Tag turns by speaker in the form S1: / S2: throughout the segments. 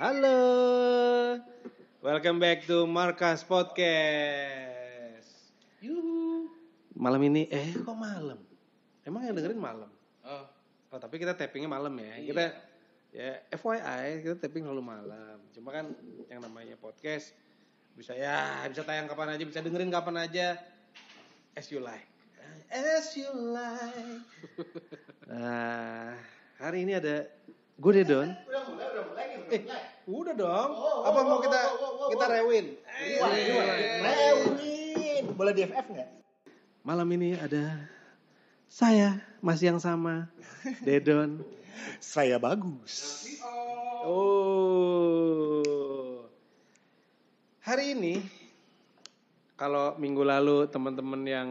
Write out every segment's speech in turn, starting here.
S1: Halo. Welcome back to Markas Podcast.
S2: Yuhu.
S1: Malam ini eh kok malam? Emang yang dengerin malam?
S2: Oh,
S1: Oh, tapi kita tappingnya malam ya.
S2: Iya.
S1: Kita ya FYI kita tapping selalu malam. Cuma kan yang namanya podcast bisa ya bisa tayang kapan aja, bisa dengerin kapan aja as you like. As you like. Nah, hari ini ada gue Dedon.
S3: Udah mulai,
S1: Eh, udah dong.
S3: Oh, oh,
S1: Apa
S3: oh,
S1: mau kita
S3: oh, oh, oh,
S1: kita rewin? Eh,
S3: gimana?
S1: eh.
S3: Rewin. Boleh di FF nggak?
S1: Malam ini ada saya masih yang sama, Dedon.
S3: Saya bagus.
S1: Oh. Hari ini kalau minggu lalu teman-teman yang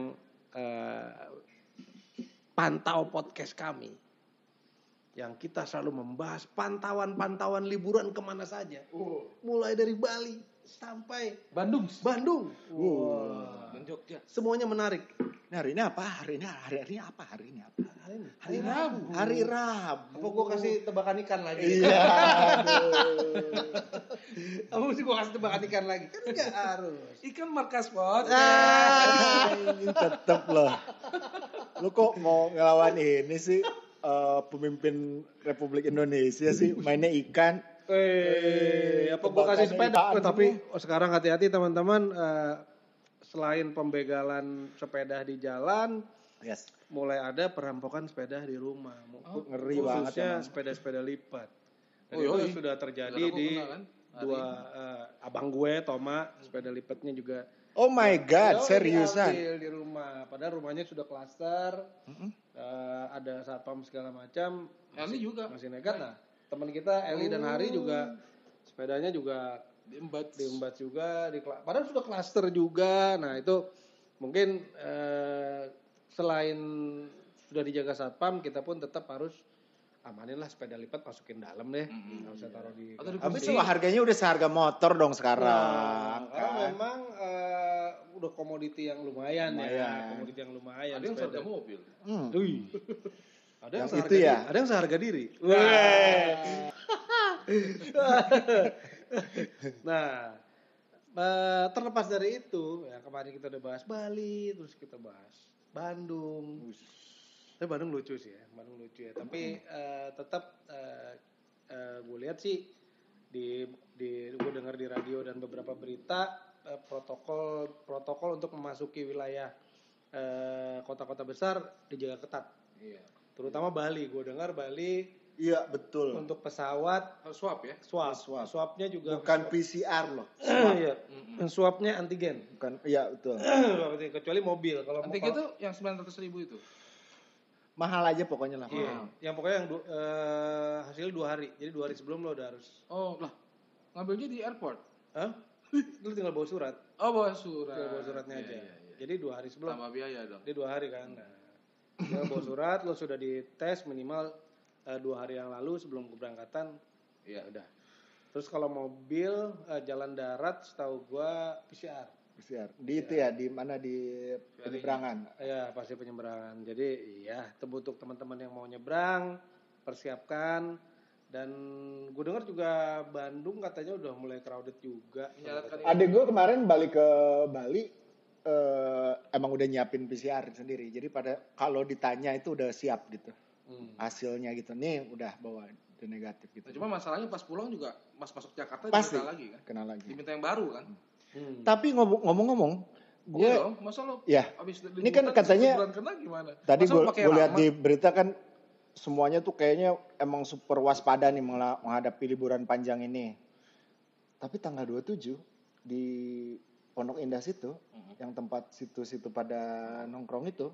S1: eh, pantau podcast kami yang kita selalu membahas pantauan-pantauan liburan ke mana saja. Mulai dari Bali sampai
S2: Bandung.
S1: Bandung.
S3: Wah.
S2: Dan Jogja.
S1: Semuanya menarik.
S3: Ini hari ini apa? Hari ini hari hari ini apa? Hari ini apa?
S1: Hari ini.
S3: Hari
S2: Hari
S3: Rabu.
S2: Rabu.
S3: Hari Rabu.
S1: Apa gua kasih tebakan ikan lagi?
S3: Iya.
S1: Apa mesti gua kasih tebakan ikan lagi? Kan enggak harus.
S2: Ikan markas pot.
S3: Ah, tetep loh. Lu kok mau ngelawan ini sih? Eh, pemimpin Republik Indonesia sih mainnya ikan.
S1: Eh, apa gua kasih sepeda?
S3: ikan
S1: Oh, tapi oh, sekarang hati-hati teman-teman. eh, selain pembegalan sepeda di jalan,
S3: Yes.
S1: mulai ada perampokan sepeda di rumah.
S2: Oh,
S3: ngeri banget
S1: Khususnya
S3: emang.
S1: sepeda-sepeda lipat. Dan
S2: Oh,
S1: itu sudah terjadi di
S2: kenal kan,
S1: dua eh, abang gue, Toma, sepeda lipatnya juga
S3: Oh my god, seriusan.
S1: diambil di rumah. Padahal rumahnya sudah klaster,
S3: Mm-mm.
S1: Eh, ada satpam segala macam.
S2: Eli juga.
S1: Masih nekat nah. Teman kita Eli dan Hari juga sepedanya juga
S2: Diembat.
S1: diembat juga di padahal sudah klaster juga. Nah, itu mungkin eh, selain sudah dijaga satpam, kita pun tetap harus amanin lah sepeda lipat masukin dalam deh.
S2: Mm-mm.
S1: Nggak usah taruh di
S2: Atau di
S3: itu harganya udah seharga motor dong
S1: Nah,
S3: sekarang.
S1: karena
S3: kan?
S1: memang eh, udah komoditi yang lumayan, ya,
S3: Lumayan.
S1: komoditi yang lumayan.
S2: Ada yang
S1: sepeda.
S2: harga mobil.
S3: Hmm.
S1: Ada yang,
S3: Yang
S1: seharga
S3: itu ya?
S1: diri, ada yang seharga diri. nah, eh, terlepas dari itu, ya kemarin kita udah bahas Bali, terus kita bahas Bandung. Tapi Bandung lucu sih ya, Bandung lucu ya. Tapi eh, tetap eh, eh, gue lihat sih di di gue dengar di radio dan beberapa berita eh, protokol protokol untuk memasuki wilayah eh, kota-kota besar dijaga ketat.
S2: Iya.
S1: Terutama Bali, gue dengar Bali
S3: Iya betul.
S1: untuk pesawat
S2: Harus swab ya.
S1: swab,
S3: Swab.
S1: swabnya juga
S3: Bukan PCR loh.
S1: Iya, swabnya antigen.
S3: Bukan. Iya betul.
S1: Kecuali mobil. Kalau
S2: Nanti gitu yang 900 ribu itu.
S3: Mahal aja pokoknya lah.
S1: Iya, yang pokoknya yang du- eh, hasilnya dua hari. Jadi dua hari sebelum lo udah harus.
S2: Oh lah. Ngambilnya di airport.
S1: Hah? Lu tinggal bawa surat.
S2: Oh bawa surat.
S1: Tinggal bawa suratnya
S2: Iya,
S1: aja.
S2: iya, iya.
S1: Jadi dua hari sebelum.
S2: Tambah biaya dong.
S1: Dia dua hari kan. Nah, tinggal bawa surat, lo sudah dites minimal eh, dua hari yang lalu sebelum keberangkatan. Ya
S2: Iya.
S1: udah. Terus kalau mobil eh, jalan darat, setahu gua PCR.
S3: PCR. Di itu ya, di mana di penyeberangan.
S1: Ya pasti penyeberangan. Jadi ya tem- untuk teman-teman yang mau nyebrang persiapkan dan gue dengar juga Bandung katanya udah mulai crowded juga.
S3: Adik gue kemarin balik ke Bali eh, emang udah nyiapin PCR sendiri. Jadi pada kalau ditanya itu udah siap gitu
S1: Hmm.
S3: hasilnya gitu. Nih udah bawa udah negatif gitu.
S2: Nah, cuma masalahnya pas pulang juga pas masuk Jakarta
S3: Pasti.
S2: diminta lagi kan.
S3: Kena lagi.
S2: Diminta yang baru kan.
S1: Hmm.
S3: Tapi ngomong- ngomong-ngomong, gue
S2: Iya dong, masa lo
S3: ya
S2: abis
S3: Ini kan katanya-
S2: kena gimana?
S3: tadi gue lihat di berita kan semuanya tuh kayaknya emang super waspada nih menghadapi liburan panjang ini. Tapi tanggal 27 di Pondok Indah situ,
S2: Mhm.
S3: yang tempat situ-situ pada nongkrong itu,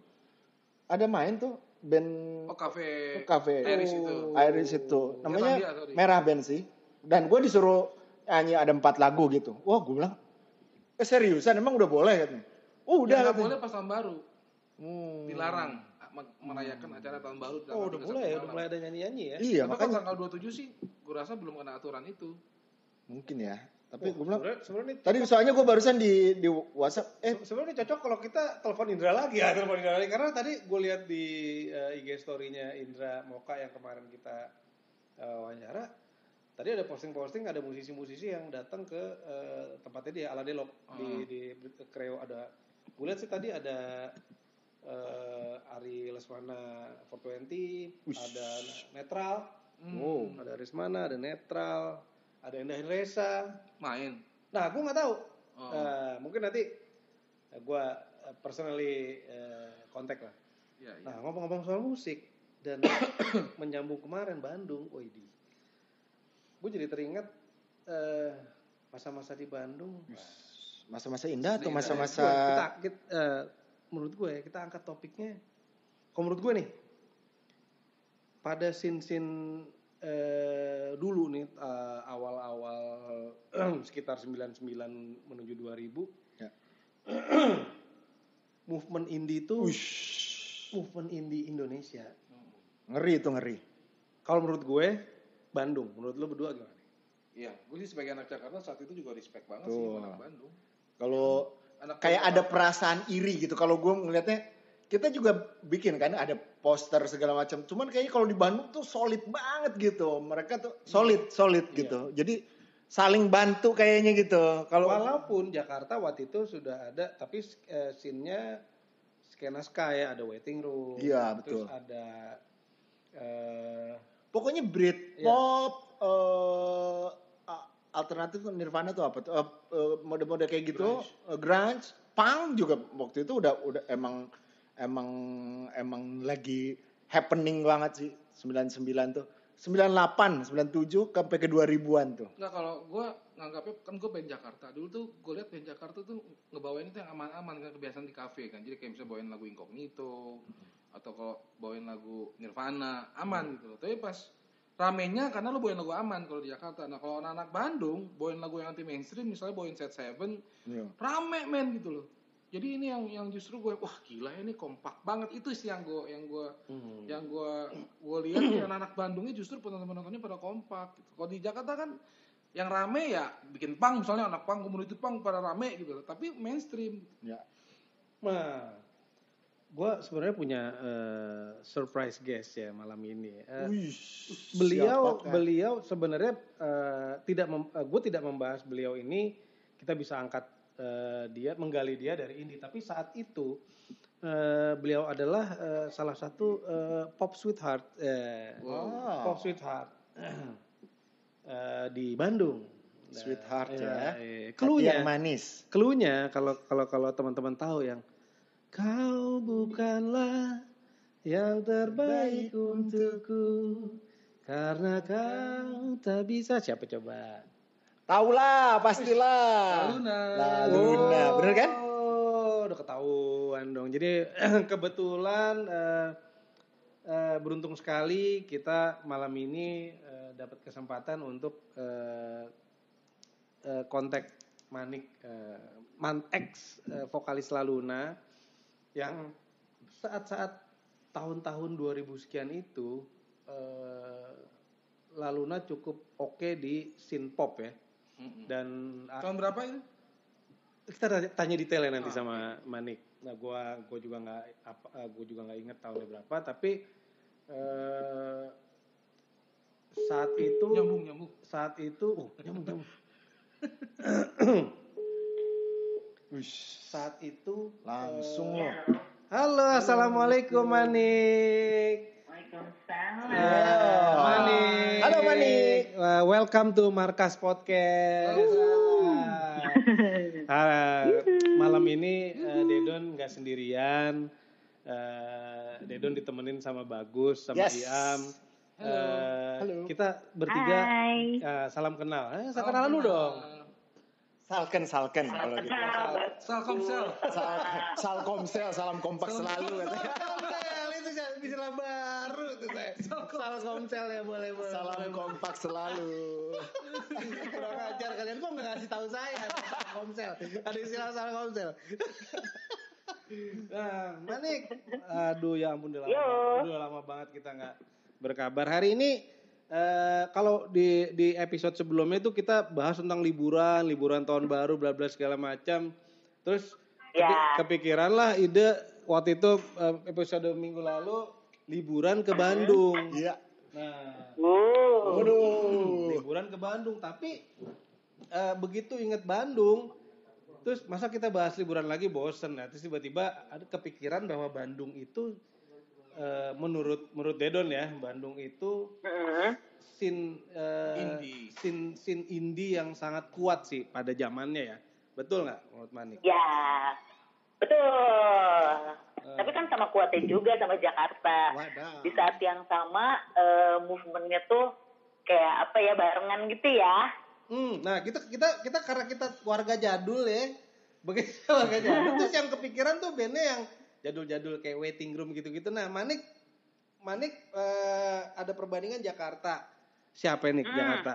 S3: ada main tuh band
S2: Oh kafe
S3: kafe
S2: Iris itu.
S3: Iris itu. Namanya. Merah Band sih. Dan gue disuruh nyanyi ada empat lagu gitu. Wah gue bilang, eh seriusan emang udah boleh katanya. Oh
S2: Udah nggak
S3: katanya.
S2: boleh pas tahun baru,
S3: Hmm.
S2: dilarang merayakan acara tahun baru.
S1: Oh udah mulai ya, udah mulai ada nyanyi-nyanyi ya.
S3: Iya
S2: Tapi
S3: makanya
S2: tanggal 27 sih, gue rasa belum kena aturan itu.
S3: mungkin ya. Tapi
S1: Oh,
S3: gue bilang
S1: ini
S3: tadi soalnya gue barusan di di WhatsApp eh
S1: Se- sebenarnya cocok kalau kita telepon Indra lagi ya telepon Indra lagi karena tadi gue lihat di eh, IG story-nya Indra Moka yang kemarin kita eh, wawancara tadi ada posting-posting ada musisi-musisi yang datang ke eh, tempatnya dia ala Delok di di Kreo ada gue lihat sih tadi ada eh, Ari Lesmana 420 ada Netral
S3: Wow.
S1: ada Rismana ada Netral ada Endah Reza
S2: Main.
S1: nah gue nggak tahu
S2: Oh.
S1: Eh, mungkin nanti gue personally eh, kontak lah
S2: Iya, iya.
S1: Nah, ngomong-ngomong soal musik dan menyambung kemarin Bandung, oh ini. Gue jadi teringat eh, masa-masa di Bandung.
S3: Masa-masa indah atau masa-masa
S1: kita, kita, eh, menurut gue ya, kita angkat topiknya. Kalau menurut gue nih, pada sin-sin eh, dulu nih eh, awal-awal sekitar 99 menuju 2000
S3: Ya.
S1: movement indie itu
S3: Ush.
S1: movement indie Indonesia
S3: ngeri itu ngeri.
S1: Kalau menurut gue, Bandung. Menurut lo berdua gimana?
S2: Iya, gue sih sebagai anak Jakarta saat itu juga respect banget
S3: Tuh.
S2: sih sama anak Bandung.
S3: Kalau
S2: Anak
S3: kayak ada perasaan iri gitu. Kalau gue ngelihatnya kita juga bikin kan ada poster segala macam. Cuman kayaknya kalau di Bandung tuh solid banget gitu. Mereka tuh solid, solid
S1: Iya.
S3: gitu. Jadi saling bantu kayaknya gitu. Kalau
S1: Walaupun Jakarta waktu itu sudah ada, tapi eh, scene-nya skena sky ada waiting room,
S3: Iya,
S1: terus
S3: betul.
S1: ada eh,
S3: pokoknya Brit
S1: Iya.
S3: pop eh, a- alternatif Nirvana tuh apa tuh? Eh, mode-mode kayak gitu eh, grunge. Punk juga waktu itu udah udah emang emang emang lagi happening banget sih. 99 tuh. 98 97 sampai ke 2000-an tuh.
S2: Enggak kalau gue nganggapnya kan gue band Jakarta. Dulu tuh gue lihat band Jakarta tuh ngebawain itu yang aman-aman kan kebiasaan di kafe kan. Jadi kayak misalnya bawain lagu Incognito atau kalau bawain lagu Nirvana aman gitu loh. Tapi pas ramenya karena lo bawain lagu aman kalau di Jakarta. Nah kalau anak-anak Bandung bawain lagu yang anti mainstream misalnya bawain Set Seven
S3: Iya.
S2: rame men gitu loh. Jadi ini yang yang justru gue wah gila ini kompak banget. Itu sih yang gue yang gue
S1: hmm,
S2: yang gue gue lihat anak-anak Bandungnya justru penonton penontonnya pada kompak gitu. kalau di Jakarta kan yang rame ya bikin pang misalnya anak pang community pang pada rame gitu tapi mainstream.
S3: Ya.
S1: Nah, gue sebenarnya punya eh, surprise guest ya malam ini. Eh,
S3: Wih,
S1: beliau
S3: siapakah?
S1: beliau sebenarnya eh, tidak gue tidak membahas beliau ini kita bisa angkat eh, dia menggali dia dari ini tapi saat itu eh, beliau adalah eh, salah satu eh, pop sweetheart eh,
S3: Wow.
S1: pop sweetheart eh, di Bandung
S3: Sweetheart
S1: iya,
S3: ya. Hati
S1: Cluenya
S3: yang manis
S1: Cluenya kalau kalau kalau teman-teman tahu yang kau bukanlah yang terbaik untukku karena kau tak bisa siapa coba
S3: Taulah, pastilah.
S2: Luna.
S3: Lah, Luna, bener kan?
S1: Oh, udah ketahuan dong. Jadi kebetulan eh, eh, beruntung sekali kita malam ini eh, dapat kesempatan untuk eh, eh, kontak Manik eh, Mantex eh, vokalis Laluna yang saat-saat tahun-tahun 2000 sekian itu eh, Laluna cukup oke di scene pop ya dan ah,
S2: tahun berapa itu?
S1: Kita tanya, detailnya nanti sama Manik. Nah, gua gua juga nggak apa eh, gua juga nggak inget tahunnya berapa, tapi eh, saat itu
S2: nyambung nyambung.
S1: saat itu oh nyambung nyambung. saat itu
S3: Langsung
S1: eh,
S3: loh.
S1: Halo, assalamualaikum Manik.
S4: Waalaikumsalam.
S1: Eh, Manik.
S3: Halo, Manik.
S1: Eh, welcome to Markas Podcast. Ah, malam ini eh, Dedon nggak sendirian. Eh, Dedon ditemenin sama Bagus, sama
S3: Yes.
S1: Iam. Eh,
S3: Halo.
S1: Kita bertiga
S4: Hai.
S1: eh, salam kenal. Eh, saya kenalan lu dong.
S3: Salken, salken kalau gitu.
S2: Salkomsel
S3: Sal, salkomsel, salam kompak selalu katanya.
S1: Komsel itu istilah baru tuh saya. Salkomsel ya boleh boleh.
S3: Salam kompak selalu.
S1: Kurang ajar kalian kok nggak ngasih tahu saya Komsel. Ada istilah salah Komsel. nah, Manik. Aduh ya ampun udah lama, udah lama banget kita nggak berkabar. Hari ini eh, kalau di di episode sebelumnya itu kita bahas tentang liburan, liburan tahun baru, bla bla segala macam. Terus
S4: Ya.
S1: kepikiran lah ide waktu itu eh, episode minggu lalu liburan ke Bandung.
S3: Iya.
S1: Nah,
S4: Uh.
S3: Waduh.
S1: liburan ke Bandung tapi eh, begitu inget Bandung terus masa kita bahas liburan lagi bosen ya terus tiba-tiba ada kepikiran bahwa Bandung itu eh, menurut menurut Dedon ya Bandung itu sin eh,
S2: Indie.
S1: sin sin indie yang sangat kuat sih pada zamannya ya betul nggak menurut Manik?
S4: Ya, betul.
S1: Eh.
S4: Tapi kan sama kuatnya juga sama Jakarta.
S3: Wadah.
S4: Di saat yang sama eh, movementnya tuh kayak apa ya barengan gitu ya.
S1: Hmm, nah kita kita kita karena kita warga jadul ya, begitu warga jadul terus yang kepikiran tuh bandnya yang jadul-jadul kayak waiting room gitu-gitu. Nah Manik Manik eh, ada perbandingan Jakarta. Siapa nih
S4: Hmm.
S1: Jakarta?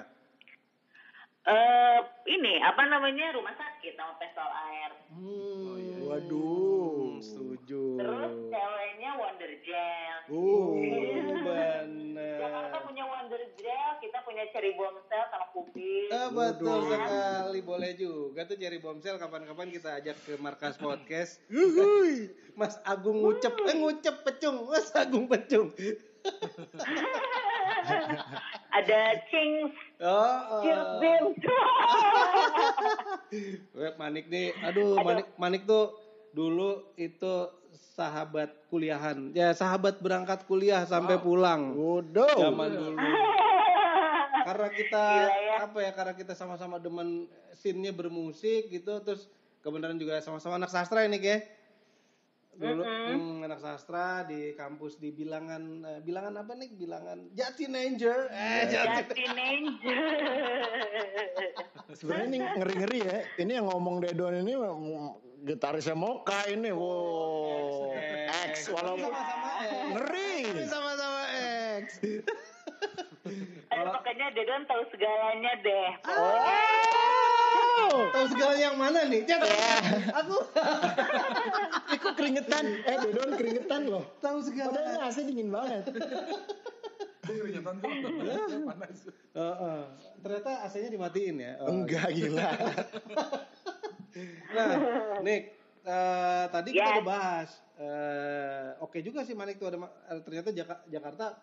S4: Eh ini apa namanya rumah sakit sama pistol air.
S1: Hmm,
S2: iya.
S3: Waduh.
S1: setuju.
S4: Terus ceweknya Wonder Gel.
S1: Oh,
S4: punya Cherry Bombshell sama Kupi.
S1: Ah, betul
S3: Waduh.
S1: sekali, boleh juga tuh Jerry Bomsel kapan-kapan kita ajak ke markas podcast.
S3: Yuhui.
S1: Mas Agung ngucep, eh ngucep pecung, Mas Agung pecung.
S4: Ada Chings,
S1: Oh, oh.
S4: Cirbim.
S1: Weh, Manik nih, aduh, Manik Manik tuh dulu itu sahabat kuliahan. Ya, sahabat berangkat kuliah sampai pulang.
S3: Waduh.
S1: Zaman dulu. Karena kita
S4: Gila ya.
S1: apa ya? Karena kita sama-sama demen scene-nya bermusik gitu, terus kebenaran juga sama-sama anak sastra ini, ya. Dulu hmm, anak sastra di kampus di bilangan eh, bilangan apa nih? Bilangan Jatinanger. Eh, Jati-
S4: Jatining.
S3: Sebenarnya ini ngeri-ngeri ya. Ini yang ngomong Dedon ini mm, gitarisnya Moka ini. Wow. X walaupun
S1: sama-sama X.
S3: ngeri.
S1: Sama-sama X.
S4: Pokoknya Dedon tahu segalanya deh.
S3: Oh.
S1: Tahu segalanya yang mana nih? Cek. Aku
S3: Ikut keringetan. Eh Dedon keringetan loh.
S1: tahu
S3: Padahal ini
S1: segalanya.
S3: AC dingin banget.
S2: Keringetan tuh panas.
S1: Heeh. Ternyata AC-nya dimatiin ya. Oh,
S3: Enggak gila.
S1: Nah, Nick, eh, tadi kita
S4: Yes.
S1: udah bahas. Eh, Oke juga sih Manik tuh ada eh, ternyata Jaka- Jakarta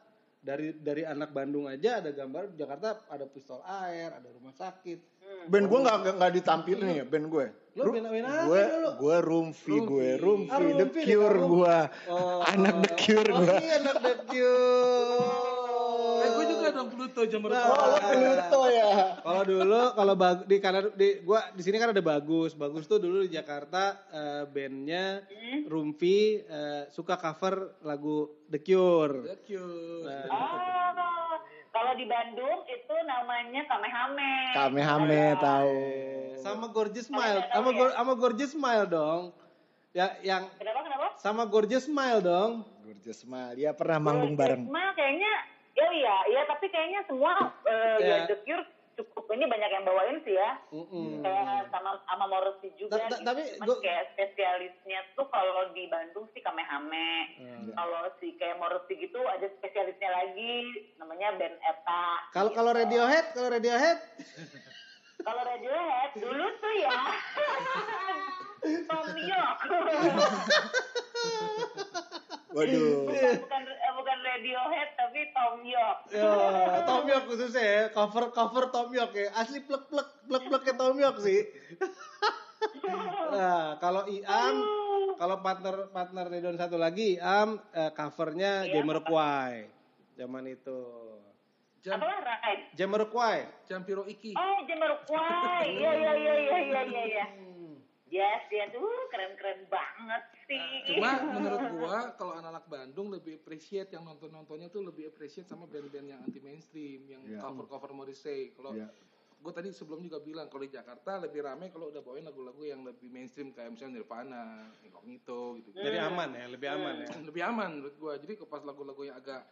S1: dari dari anak Bandung aja ada gambar Jakarta ada pistol air, ada rumah sakit.
S3: Band gue nggak nggak ditampilin ya band gue.
S1: Band band apa
S3: Gue gue Rumfi gue Rumfi
S1: Ah,
S3: The Cure gue
S1: Oh,
S3: anak The Cure
S1: oh,
S3: gue.
S1: iya, anak The Cure.
S2: Eh gue juga dong Pluto jam
S1: Nah.
S2: berapa?
S3: Oh Pluto ya.
S1: Kalau dulu kalau bag, di kanan di gua di sini kan ada bagus. Bagus tuh dulu di Jakarta eh, bandnya Rumfi eh, suka cover lagu The Cure.
S2: The Cure.
S1: Nah,
S4: Oh, kalau di Bandung itu namanya Kamehame.
S3: Kami hame tahu.
S1: sama Gorgeous Smile, sama
S4: ya?
S1: Sama Gorgeous Smile dong. Ya yang
S4: Kenapa kenapa?
S1: sama Gorgeous Smile dong.
S3: Gorgeous Mal, dia pernah manggung bareng.
S4: Mah kayaknya ya iya, iya tapi kayaknya semua eh,
S1: Ya.
S4: ya The Cure cukup ini banyak yang bawain sih ya.
S1: Mm-mm.
S4: Kayak sama sama Morrissey juga.
S1: Ta- ta-
S4: gitu.
S1: tapi
S4: Cuman
S1: gua-
S4: kayak spesialisnya tuh kalau di Bandung sih Kamehame.
S1: Hmm.
S4: Kalau si kayak Morrissey gitu ada spesialisnya lagi namanya band Eta.
S1: Kalau kalau
S4: Gitu.
S1: Radiohead, kalau Radiohead,
S4: Kalau Radiohead dulu tuh ya Tom York.
S3: Waduh.
S4: bukan, bukan Radiohead tapi Tom York.
S1: ya, Tom York khususnya ya, cover cover Tom York ya, asli plek plek plek pleknya Tom York sih. nah, kalau Iam, kalau partner partner Redon satu lagi, Iam eh, covernya
S4: Iya,
S1: Jamiroquai zaman itu.
S2: Jam
S4: Apa Ride?
S1: Jamiroquai.
S2: Jampiro Iki.
S4: Oh, Jamiroquai. Iya iya iya iya iya iya. Yes, yes. Uh, keren-keren banget sih.
S2: Cuma menurut gua kalau anak-anak Bandung lebih appreciate yang nonton-nontonnya tuh lebih appreciate sama band-band yang anti mainstream, yang
S3: Iya.
S2: cover-cover Morrissey. Kalau
S3: Iya.
S2: gue tadi sebelum juga bilang kalau di Jakarta lebih rame kalau udah bawain lagu-lagu yang lebih mainstream kayak misalnya Nirvana, Incognito gitu.
S1: Jadi aman ya, lebih aman ya.
S2: Lebih aman menurut gua. Jadi pas lagu-lagu yang agak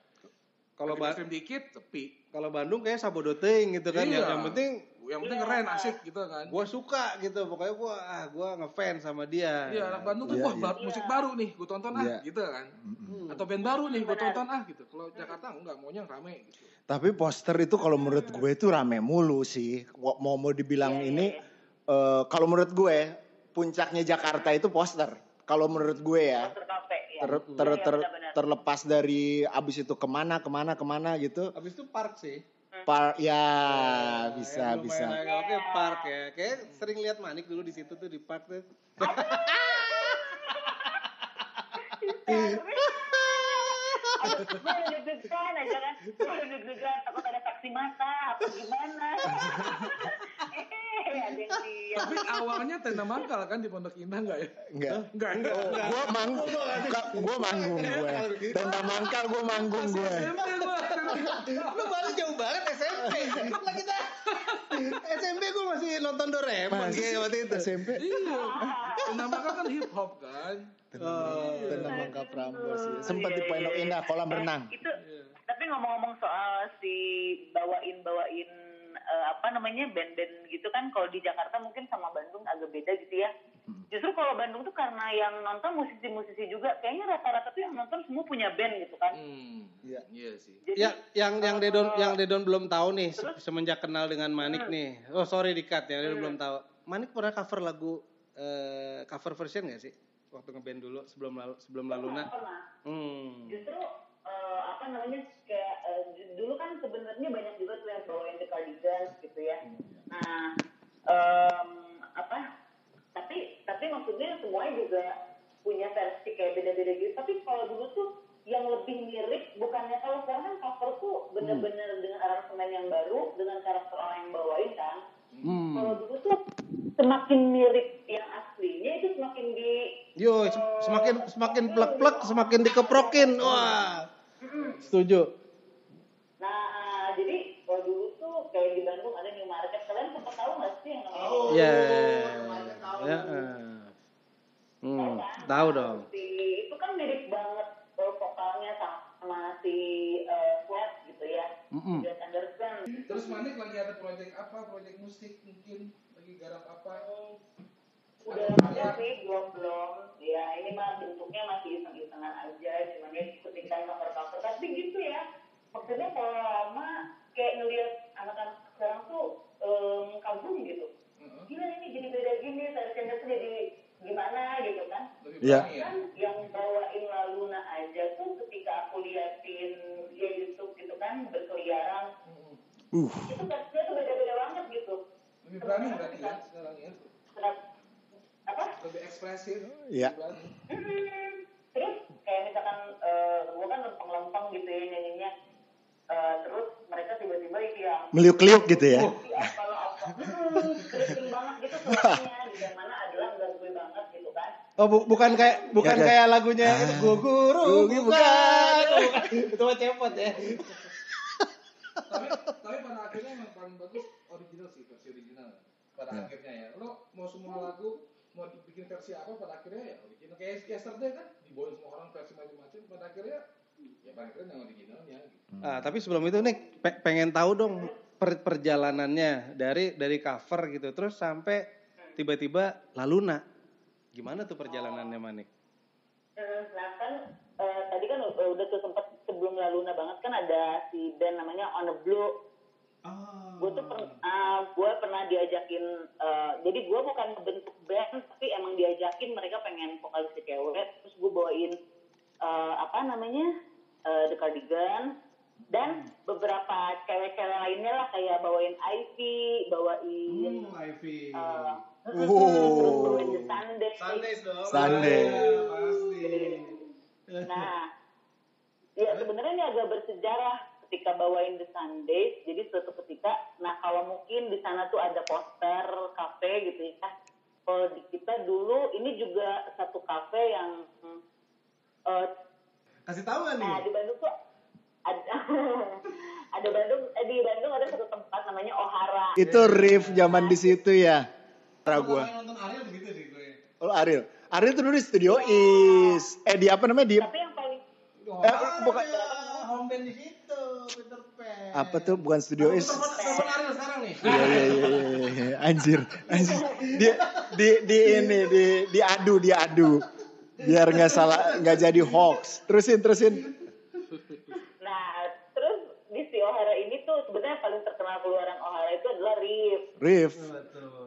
S1: Kalau
S2: agak
S1: ba
S2: mainstream dikit sepi.
S1: kalau Bandung kayak sabodoting gitu kan.
S2: Iya.
S1: Yang, yang penting
S2: Yang penting keren, asik gitu kan.
S1: gua suka gitu. Pokoknya gua ah gua ngefans sama dia.
S2: Iya, anak Bandung tuh
S3: Iya,
S2: wah
S3: iya.
S2: ba- musik baru nih, gue tonton ah
S3: Iya.
S2: gitu kan.
S1: Hmm.
S2: Atau band baru nih, gue tonton ah gitu. Kalau Jakarta enggak, maunya yang rame gitu.
S3: Tapi poster itu kalau menurut gue itu rame mulu sih. Mau mau dibilang
S4: Iya, iya,
S3: ini eh, kalau menurut gue puncaknya Jakarta itu poster. Kalau menurut gue ya.
S4: Poster kafe ya.
S3: Ter, ter-
S4: Iya,
S3: ter- terlepas dari abis itu ke mana ke mana ke mana gitu.
S1: Habis itu park sih.
S3: Park ya
S1: Ya,
S3: bisa
S1: yang
S3: bisa.
S1: Oke, park ya. Kayak sering lihat Manik dulu di situ tuh di park tuh.
S4: Deg-degan aja kan. Gue deg-degan, takut ada saksi mata, apa gimana. Ada yang lihat.
S2: Tapi awalnya tenda mangkal kan di Pondok Indah enggak ya?
S3: Enggak.
S2: Enggak, enggak.
S3: Gua manggung, gua manggung gue. Tenda mangkal gua manggung gue.
S2: SMP gua.
S1: Lu baru jauh banget SMP. Lah kita SMP gue masih nonton Doraemon
S3: Mas,
S1: kayak waktu itu.
S3: SMP
S2: Iya. Tenda mangkal kan hip hop kan.
S1: Oh.
S3: Tenda mangkal Prambors ya. Sempat di Pondok Indah kolam renang.
S4: Itu, tapi ngomong-ngomong soal si bawain-bawain eh, apa namanya band-band gitu kan kalau di Jakarta mungkin sama Bandung agak beda gitu ya. Justru kalau Bandung tuh karena yang nonton musisi-musisi juga kayaknya rata-rata tuh yang nonton semua punya band gitu kan.
S2: Hmm.
S3: Iya.
S2: Iya sih.
S4: Jadi
S1: Ya, yang yang Dedon
S4: eh,
S1: yang Dedon belum tahu nih
S4: terus?
S1: semenjak kenal dengan Manik nih. Oh sorry di cut ya, Dedon
S4: Hmm.
S1: belum tahu. Manik pernah cover lagu eh, cover version gak sih? Waktu ngeband dulu sebelum lalu sebelum Laluna.
S4: pernah.
S1: Hmm.
S4: Justru eh, apa namanya kayak dulu kan sebenarnya banyak juga tuh yang bawain The Cardigans gitu ya. Nah, em, apa? Tapi tapi maksudnya semuanya juga punya versi kayak beda-beda gitu. Tapi kalau dulu tuh yang lebih mirip bukannya kalau sekarang kan cover tuh bener-bener dengan aransemen yang baru dengan karakter orang yang bawain kan.
S1: Hmm.
S4: Kalau dulu tuh semakin mirip yang aslinya itu semakin di
S1: Yo, sem- semakin semakin plek-plek semakin dikeprokin. Wah. Setuju.
S4: Nah, jadi kalau kayak di Bandung ada New Market. Kalian sempat tahu nggak sih yang namanya?
S3: Tahu.
S1: Ya.
S3: tahu.
S1: Ya. eh. Hmm, tahu dong.
S4: Si itu kan mirip banget eh, vokalnya sama si eh, Sweat gitu ya. Sweat Anderson.
S2: Terus Manik lagi ada proyek apa? Proyek musik mungkin lagi garap apa?
S4: Udah lama sih belum belum. Ya ini mah bentuknya masih iseng-isengan aja. Cuman ya ikutin cover-cover. Tapi gitu ya. Maksudnya kalau lama kayak ngeliat anak-anak sekarang tuh em, kagum gitu.
S2: Heeh.
S4: Gila ini jadi beda gini. Seharusnya tuh jadi gimana gitu kan.
S3: Iya.
S2: ya.
S4: kan yang bawain Laluna aja tuh ketika aku liatin dia YouTube gitu kan berkeliaran.
S3: Uh,
S4: itu versinya tuh beda-beda banget gitu
S2: Lebih berani berarti ya sekarang ya.
S4: Apa
S2: Lebih ekspresif.
S3: Iya.
S2: berani.
S4: Hmm, terus kayak misalkan eh gue kan lempeng-lempeng gitu ya nyanyinya Eh, terus mereka tiba-tiba yang
S3: meliuk-liuk gitu ya.
S4: ya, kalau apa hmm, keriting banget gitu suaranya di yang mana adalah nggak gue banget gitu kan
S1: Oh, bu- bukan kayak bukan
S3: Ya,
S1: kayak lagunya
S3: Ah.
S1: Gu Guru,
S3: Guru,
S1: bukan. Itu mah cepot ya.
S2: tapi tapi pada akhirnya yang paling bagus original sih versi original pada
S3: Ya.
S2: akhirnya ya lo mau semua lagu mau dibikin versi apa pada akhirnya ya original kayak yesterday kan dibawain semua orang versi macam-macam pada akhirnya ya paling keren yang originalnya gitu.
S1: Ah, tapi sebelum itu nih pe- pengen tahu dong per- perjalanannya dari dari cover gitu terus sampai tiba-tiba Laluna. Gimana tuh perjalanannya Manik?
S4: Hmm, Nah kan eh, tadi kan udah udah tuh sempat sebelum Laluna banget kan ada si band namanya On the Blue. Gue tuh pernah, gue pernah diajakin, eh, jadi gue bukan bentuk band tapi emang diajakin mereka pengen vokalis cewek, terus gue bawain eh, apa namanya eh, The Cardigan dan beberapa cewek-cewek lainnya lah kayak bawain Ivy, bawain
S1: Ivy.
S4: eh,
S3: Oh.
S4: terus bawain The Sunday.
S1: dong.
S3: Sunday.
S1: pasti.
S4: Nah, ya sebenarnya ini agak bersejarah ketika bawain The Sundays. Jadi suatu ketika, nah kalau mungkin di sana tuh ada poster kafe gitu ya. Kalau di kita dulu ini juga satu kafe yang hmm, eh,
S1: Kasih tahu nih?
S4: nah di Bandung tuh ada ada Bandung eh, di Bandung ada satu tempat namanya Ohara.
S3: Itu riff zaman di situ ya. Cara gua.
S1: Kalau nonton Ariel begitu sih gue.
S3: Oh, Ariel. Ariel tuh dulu di Studio Is. Eh di apa namanya di
S4: Tapi yang paling
S3: Eh, bukan
S1: home band di situ, Peter Pan.
S3: apa tuh bukan Studio Is.
S1: Telepon Ariel sekarang nih.
S3: Iya iya iya iya, iya. anjir anjir di di di ini di diadu diadu biar nggak salah nggak jadi hoax terusin terusin
S4: nah terus di si Ohara ini tuh sebenarnya paling terkenal keluaran Ohara itu adalah Riff.
S3: Riff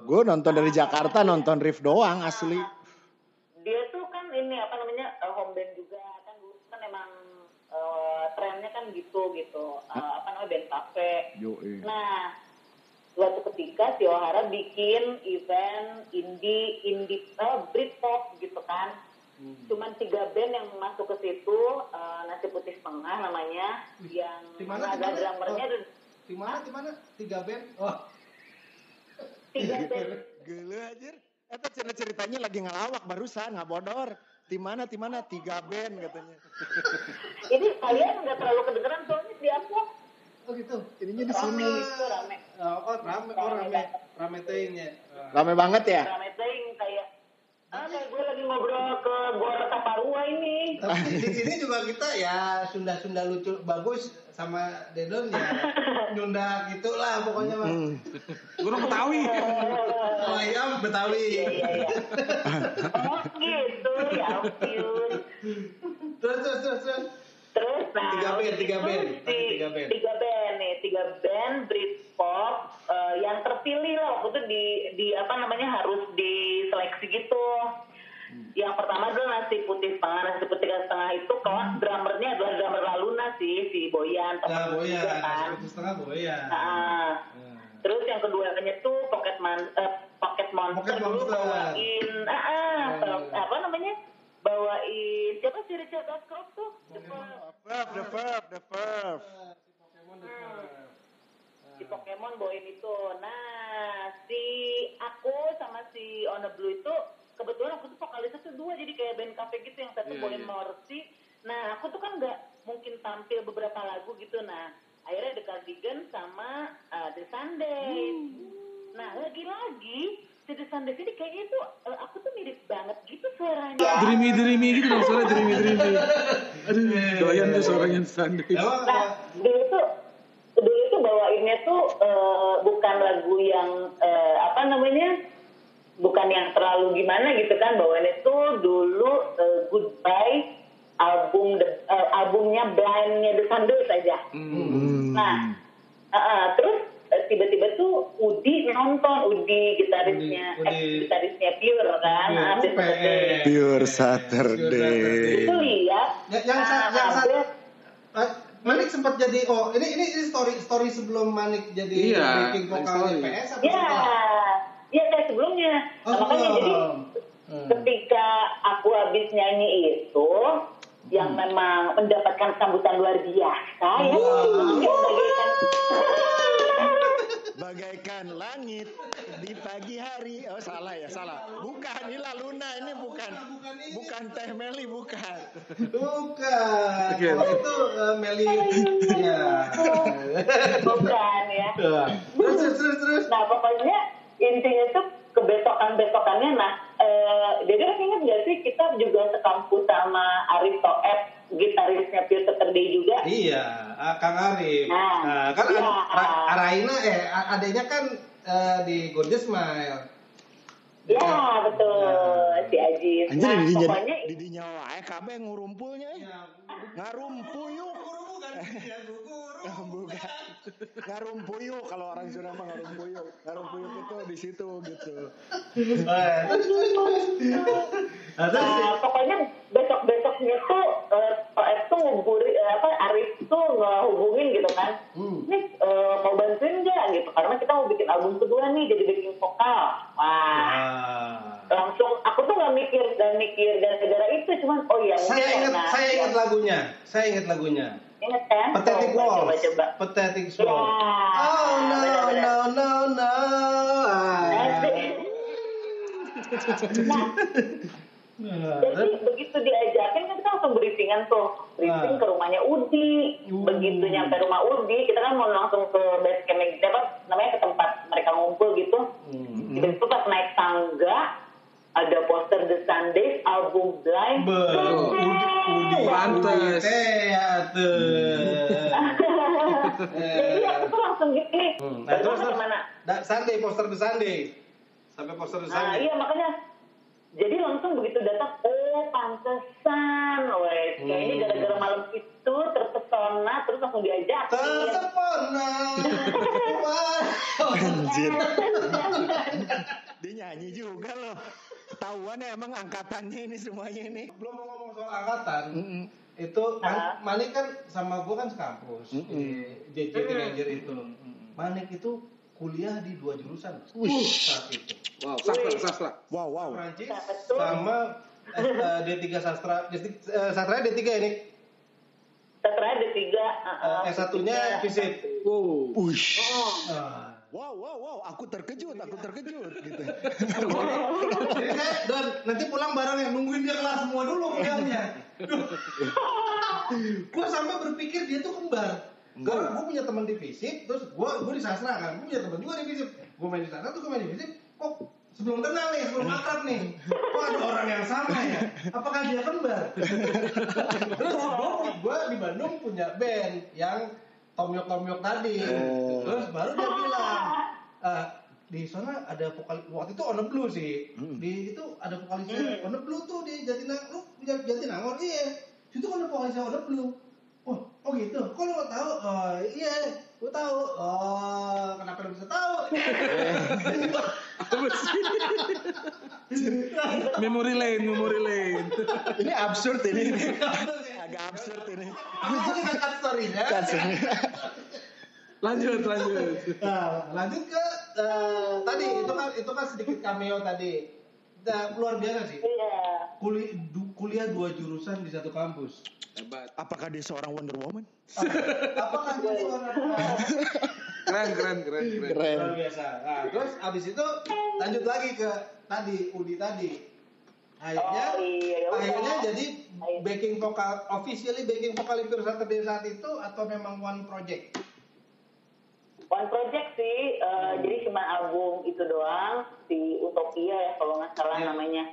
S3: gue nonton dari Jakarta nonton Riff doang asli
S4: dia tuh kan ini apa namanya eh, home band juga kan dulu kan emang eh, trennya kan gitu gitu Eh, apa namanya band cafe Cafe.
S3: Yoi.
S4: Nah, suatu ketika si Ohara bikin event indie indie uh, Britpop gitu kan. Cuman tiga band yang masuk ke situ, eh, nasi putih setengah namanya, yang
S1: Di mana, di
S4: ada drummernya
S1: Oh.
S4: dan
S1: Di mana? Di mana? Tiga band. Oh.
S4: tiga band.
S3: Gila anjir. Eta cerita ceritanya lagi ngelawak barusan, nggak bodor. Di mana, di mana? Tiga band katanya.
S4: Ini kalian nggak terlalu kedengeran soalnya di aku
S1: Oh gitu.
S3: Ininya di
S4: rame
S3: sini.
S4: itu rame.
S1: Oh, oh rame, oh rame, rame tehnya.
S3: Rame banget ya?
S4: Rame ting kayak ah gue lagi ngobrol ke Gor Taparua ini.
S1: Tapi di sini juga kita ya Sunda-Sunda lucu bagus sama Dedon ya Sunda gitulah pokoknya mah.
S3: Hmm.
S2: Gue orang Betawi.
S1: Kalau ayam Betawi.
S4: Iya iya iya. Oh gitu ya ampun.
S1: Terus terus terus terus.
S4: Terus nah
S1: Tiga band, tiga band.
S4: si-
S1: Tiga band.
S4: Tiga band nih, tiga band Britpop eh, yang terpilih lah waktu itu di di apa namanya harus diseleksi gitu. Yang pertama adalah nasi putih setengah, nasi putih setengah itu kelas drummernya adalah drummer Laluna sih, si Boyan.
S1: Nah,
S4: juga
S1: boya,
S4: kan.
S1: satu setengah boya.
S4: Nah,
S1: Nah.
S4: Terus yang keduanya tuh Pocket Man eh, Pocket Monster
S1: Pocket
S4: dulu
S1: Monster.
S4: bawain ah, ah,
S1: Nah.
S4: apa namanya? Bawain siapa sih Richard Ashcroft tuh?
S3: The Verve, the Verve.
S1: Pokemon the Verve.
S4: Si Pokemon bawain itu. Nah, si aku sama si On the Blue itu kebetulan aku tuh vokalisnya tuh dua jadi kayak band cafe gitu yang satu
S2: Iya,
S4: bawain
S2: iya.
S4: Morsi. Nah, aku tuh kan nggak mungkin tampil beberapa lagu gitu. Nah, akhirnya The Cardigan sama uh, The Sundays. Nah, lagi-lagi The Sundays ini kayaknya tuh uh, aku tuh mirip banget gitu suaranya.
S2: Dreamy dreamy gitu dong suara dreamy dreamy. Aduh, doyan tuh suaranya Sunday.
S1: Emang
S4: Nah, dulu tuh dulu tuh bawainnya tuh eh, bukan lagu yang eh, apa namanya? Bukan yang terlalu gimana gitu kan bawainnya tuh dulu eh, Goodbye album the- eh, albumnya Blindnya The Sundays aja.
S2: Hmm.
S4: Nah, eh, eh, terus eh, tiba-tiba tuh Udi nonton Udi gitarisnya
S1: Udi,
S4: eh,
S1: Udi.
S4: gitarisnya Pure kan,
S1: Pure,
S4: Habis
S1: UPN.
S4: itu-
S3: Pure Saturday.
S4: itu lihat
S1: Ya- yang sa- yang sa-
S4: habis
S1: Eh, Manik sempat jadi oh ini ini, ini story story sebelum Manik jadi
S2: Iya,
S1: backing vokal. PS apa
S4: Ya,
S1: setelah?
S4: ya kayak sebelumnya.
S1: Oh,
S4: Nah, makanya jadi
S1: sebelum. Hmm.
S4: ketika aku habis nyanyi itu, yang
S1: Hmm.
S4: memang mendapatkan sambutan luar biasa ya,
S1: Wow.
S4: ya bagaikan
S3: langit di pagi hari. Oh salah ya, salah. Bukan, ini Luna, ini bukan.
S1: bukan
S3: Teh Meli, bukan.
S1: Bukan.
S2: Oke.
S1: Kalau itu eh, Meli ya.
S4: bukan ya.
S1: terus terus terus.
S4: Nah pokoknya intinya tuh kebesokan besokannya, nah eh, jadi kan ingat gak sih kita juga sekampus sama Aristo F, gitarisnya Pure Saturday juga.
S1: Iya, ah, Kang Arif.
S4: Nah,
S1: Nah, kan
S4: iya.
S1: Ar- Ra- Araina eh adanya kan eh, di Gorgeous Smile.
S4: Ya betul si Ajis.
S3: Anjir,
S4: Nah
S3: didinya,
S4: pokoknya
S3: didinya wae kabeh ngurumpulnya. eh.
S1: Iya.
S3: Ngarumpuyuk.
S1: Bukan ya.
S3: Bukan. Ngarumpuyuk kalau orang Sunda mah ngarumpuyuk. Ngarumpuyuk itu di situ gitu.
S1: Eh, Nah,
S4: pokoknya besok besoknya tuh eh, Pak F tuh nguburi eh, apa Arif tuh ngehubungin gitu kan.
S1: Hmm.
S4: Nih eh, mau bantuin nggak gitu karena kita mau bikin album kedua nih jadi backing vokal. Wah
S1: Ah.
S4: langsung aku tuh nggak mikir dan mikir dan segala itu cuman oh iya
S1: Saya ingat saya ingat lagunya. Saya ingat lagunya.
S4: Ingat kan?
S1: Pathetic
S4: Coba,
S1: Walls.
S4: Coba coba.
S1: Pathetic
S4: Ya,
S1: Walls. Oh no no no no. Ah.
S4: Nah,
S1: Nah,
S4: Jadi begitu diajakin kan kita langsung briefingan tuh, briefing
S1: Ah.
S4: ke rumahnya Udi.
S1: Uh.
S4: Begitu nyampe rumah Udi, kita kan mau langsung ke base camp apa namanya ke tempat mereka ngumpul gitu.
S1: Hmm.
S4: Tiba-tiba pas naik tangga ada poster The Sundays album Blind.
S1: Be,
S2: Pantes.
S1: Ya tuh.
S4: Jadi aku tuh langsung gini.
S1: Hmm. Nah, terus ke
S4: mana?
S1: Da- Sunday, poster The Sunday. Sampai poster The
S4: Nah,
S1: Sunday.
S4: iya makanya jadi langsung begitu datang, oh pantesan, wes kayaknya
S1: Hmm.
S4: gara-gara malam itu terpesona terus langsung diajakin.
S1: Tersepona. Wah.
S3: Anjir. Dia nyanyi juga loh. Ketahuan ya emang angkatannya ini semuanya ini.
S1: Belum mau ngomong soal angkatan.
S3: Mm-mm.
S1: Itu Man-
S4: Ah.
S1: Manik kan sama gua kan sekampus di JJ Teenager itu. Manik itu kuliah di dua jurusan saat itu.
S2: Wow, sastra, sastra.
S3: Wow, wow.
S1: Prancis
S4: Nah,
S1: sama eh, eh, D3 sastra. D3, eh, sastra D3 ini.
S4: Ada tiga. uh,
S1: Eh, S1-nya fisik.
S2: Wow.
S3: Ush.
S1: Nah.
S3: Wow, wow, wow. Aku terkejut, aku terkejut gitu.
S1: Dan nanti pulang bareng ya nungguin dia kelas semua dulu kuliahnya. gue sampai berpikir dia tuh kembar. Gue gue punya teman di fisik, terus gue gue di sastra kan, gue punya teman juga di fisik. Gue main di sastra tuh gue main di fisik. Kok sebelum kenal nih, sebelum akrab nih, kok ada orang yang sama ya? Apakah dia kembar? terus gue gue di Bandung punya band yang tomyok tomyok tadi.
S3: Oh.
S1: Terus baru dia bilang, "Eh, di sana ada vokal waktu itu on the blue sih di itu ada vokalisnya on the blue tuh di Jatinangor lu Jatinangor iya situ kan ada vokalisnya on the blue oh oh gitu kok lu nggak tahu oh iya gua tahu oh kenapa lu bisa tahu?
S2: Memory lane, memory lane.
S3: ini absurd ini. Agak absurd ini.
S1: aku ngangkat storynya
S2: Lanjut, lanjut.
S1: nah lanjut ke eh, tadi itu kan itu kan sedikit cameo tadi nah, luar biasa sih
S4: Iya.
S1: Kuli, du- kuliah dua jurusan di satu kampus
S2: Hebat.
S3: Apakah dia seorang Wonder Woman?
S1: apakah jadi orang
S2: Keren, keren, keren, keren.
S3: Keren.
S1: luar biasa nah, terus abis itu lanjut lagi ke tadi Udi tadi akhirnya
S4: Oh, iya, ya
S1: akhirnya jadi backing vokal officially backing vokal Imperial Saturday saat itu atau memang one project
S4: One project sih, eh, jadi cuma album itu doang, si Utopia ya kalau nggak salah
S1: Iya.
S4: namanya.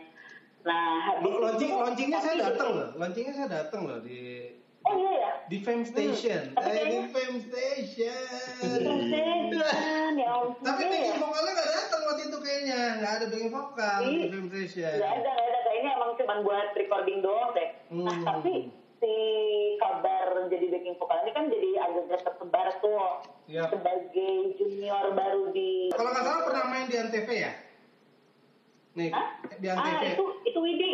S4: Nah, habis
S1: launching
S4: itu,
S1: launchingnya saya datang loh launchingnya saya datang loh di
S4: Oh iya ya.
S1: di Fame Station
S4: Tapi
S1: eh, di Fame Station
S4: Station, ya ampun.
S1: tapi backing. Vokalnya nggak kayaknya nggak ada backing vokal di Station
S4: Nggak ada, nggak ada. Kayaknya emang cuma buat recording doang deh. Nah,
S1: Hmm.
S4: tapi si kabar jadi backing vokal ini kan jadi agak tersebar tuh
S1: Iya.
S4: sebagai junior baru di
S1: Kalau nggak salah pernah main di Antv ya? Nih,
S4: Hah?
S1: di
S4: Ah,
S1: Antv.
S4: itu itu Widi.